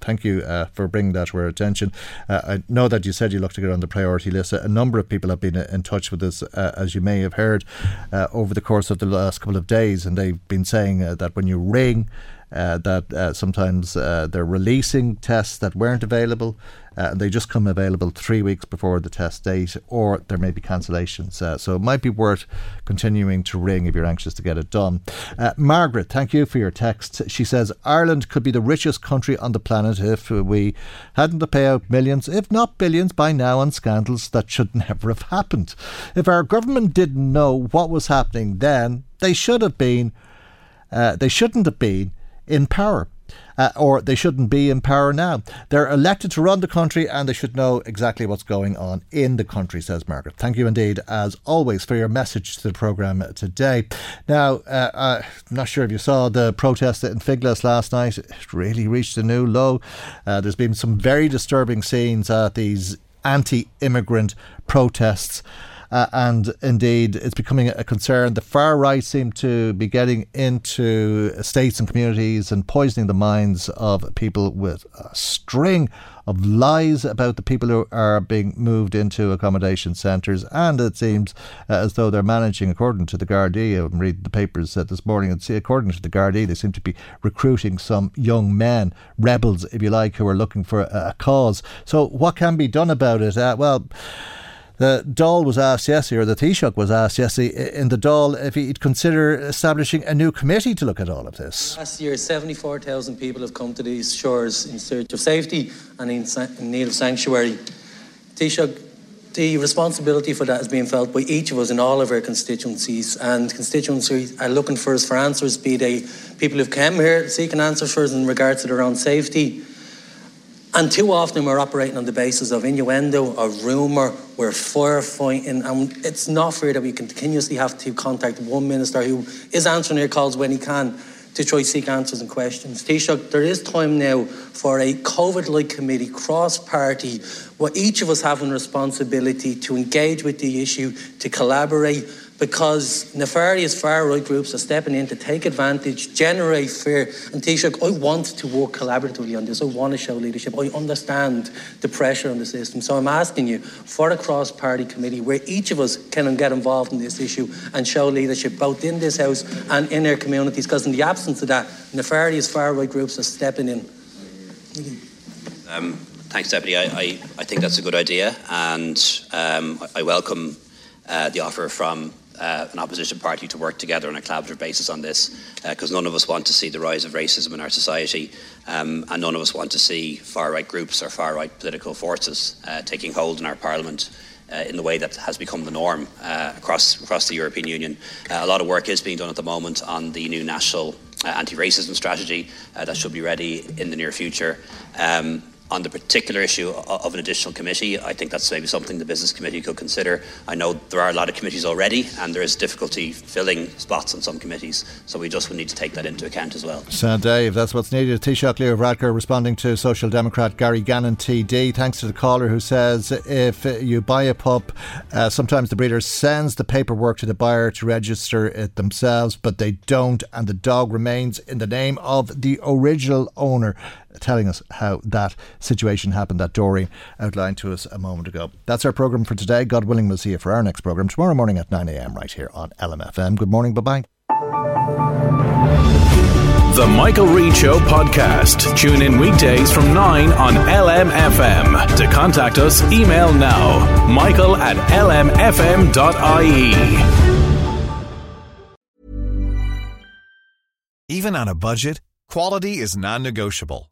thank you for bringing that to our attention. I know that you said you looked to get on the priority list. A number of people have been in touch with us, as you may have heard, over the course of the last couple of days, and they've been saying that when you ring, uh, that uh, sometimes uh, they're releasing tests that weren't available uh, and they just come available three weeks before the test date, or there may be cancellations. Uh, so it might be worth continuing to ring if you're anxious to get it done. Uh, Margaret, thank you for your text. She says Ireland could be the richest country on the planet if we hadn't to pay out millions, if not billions, by now on scandals that should [laughs] never have happened. If our government didn't know what was happening then, they should have been. they shouldn't have been in power. Uh, or they shouldn't be in power now. They're elected to run the country and they should know exactly what's going on in the country, says Margaret. Thank you indeed, as always, for your message to the programme today. Now, uh, I'm not sure if you saw the protest in Finglas last night. It really reached a new low. Uh, there's been some very disturbing scenes at these anti immigrant protests. Uh, and indeed, it's becoming a concern. The far right seem to be getting into states and communities and poisoning the minds of people with a string of lies about the people who are being moved into accommodation centres. And it seems uh, as though they're managing, according to the Gardaí, I'm reading the papers uh, this morning, and see, according to the Gardaí, they seem to be recruiting some young men, rebels, if you like, who are looking for a, a cause. So, what can be done about it? Uh, well, the Dáil was asked yesterday, or the Taoiseach was asked yesterday in the Dáil if he'd consider establishing a new committee to look at all of this. Last year, 74,000 people have come to these shores in search of safety and in, in need of sanctuary. Taoiseach, the responsibility for that is being felt by each of us in all of our constituencies, and constituencies are looking for us for answers, be they people who've come here seeking answers for us in regards to their own safety and too often we're operating on the basis of innuendo or rumour, we're firefighting, and it's not fair that we continuously have to contact one minister who is answering your calls when he can to try to seek answers and questions. Taoiseach, there is time now for a COVID-like committee, cross-party, where each of us have a responsibility to engage with the issue, to collaborate, because nefarious far right groups are stepping in to take advantage, generate fear. And Taoiseach, I want to work collaboratively on this. I want to show leadership. I understand the pressure on the system. So I'm asking you for a cross party committee where each of us can get involved in this issue and show leadership both in this House and in our communities. Because in the absence of that, nefarious far right groups are stepping in. Um, thanks, Deputy. I, I, I, think that's a good idea, and um, I welcome uh, the offer from uh, an opposition party to work together on a collaborative basis on this, because uh, none of us want to see the rise of racism in our society, um, and none of us want to see far right groups or far right political forces uh, taking hold in our parliament. Uh, in the way that has become the norm uh, across across the European Union, uh, a lot of work is being done at the moment on the new national anti-racism strategy that should be ready in the near future. Um, on the particular issue of an additional committee, I think that's maybe something the business committee could consider. I know there are a lot of committees already, and there is difficulty filling spots on some committees, so we just would need to take that into account as well. So, Dave, that's what's needed. Taoiseach Leo Varadkar responding to Social Democrat Gary Gannon TD. Thanks to the caller who says if you buy a pup, uh, sometimes the breeder sends the paperwork to the buyer to register it themselves, but they don't, and the dog remains in the name of the original owner telling us how that situation happened that Doreen outlined to us a moment ago. That's our programme for today. God willing, we'll see you for our next programme tomorrow morning at 9am right here on LMFM. Good morning. Bye bye. The Michael Reade Show podcast. Tune in weekdays from 9 on LMFM. To contact us, email now michael at lmfm.ie. Even on a budget, quality is non negotiable.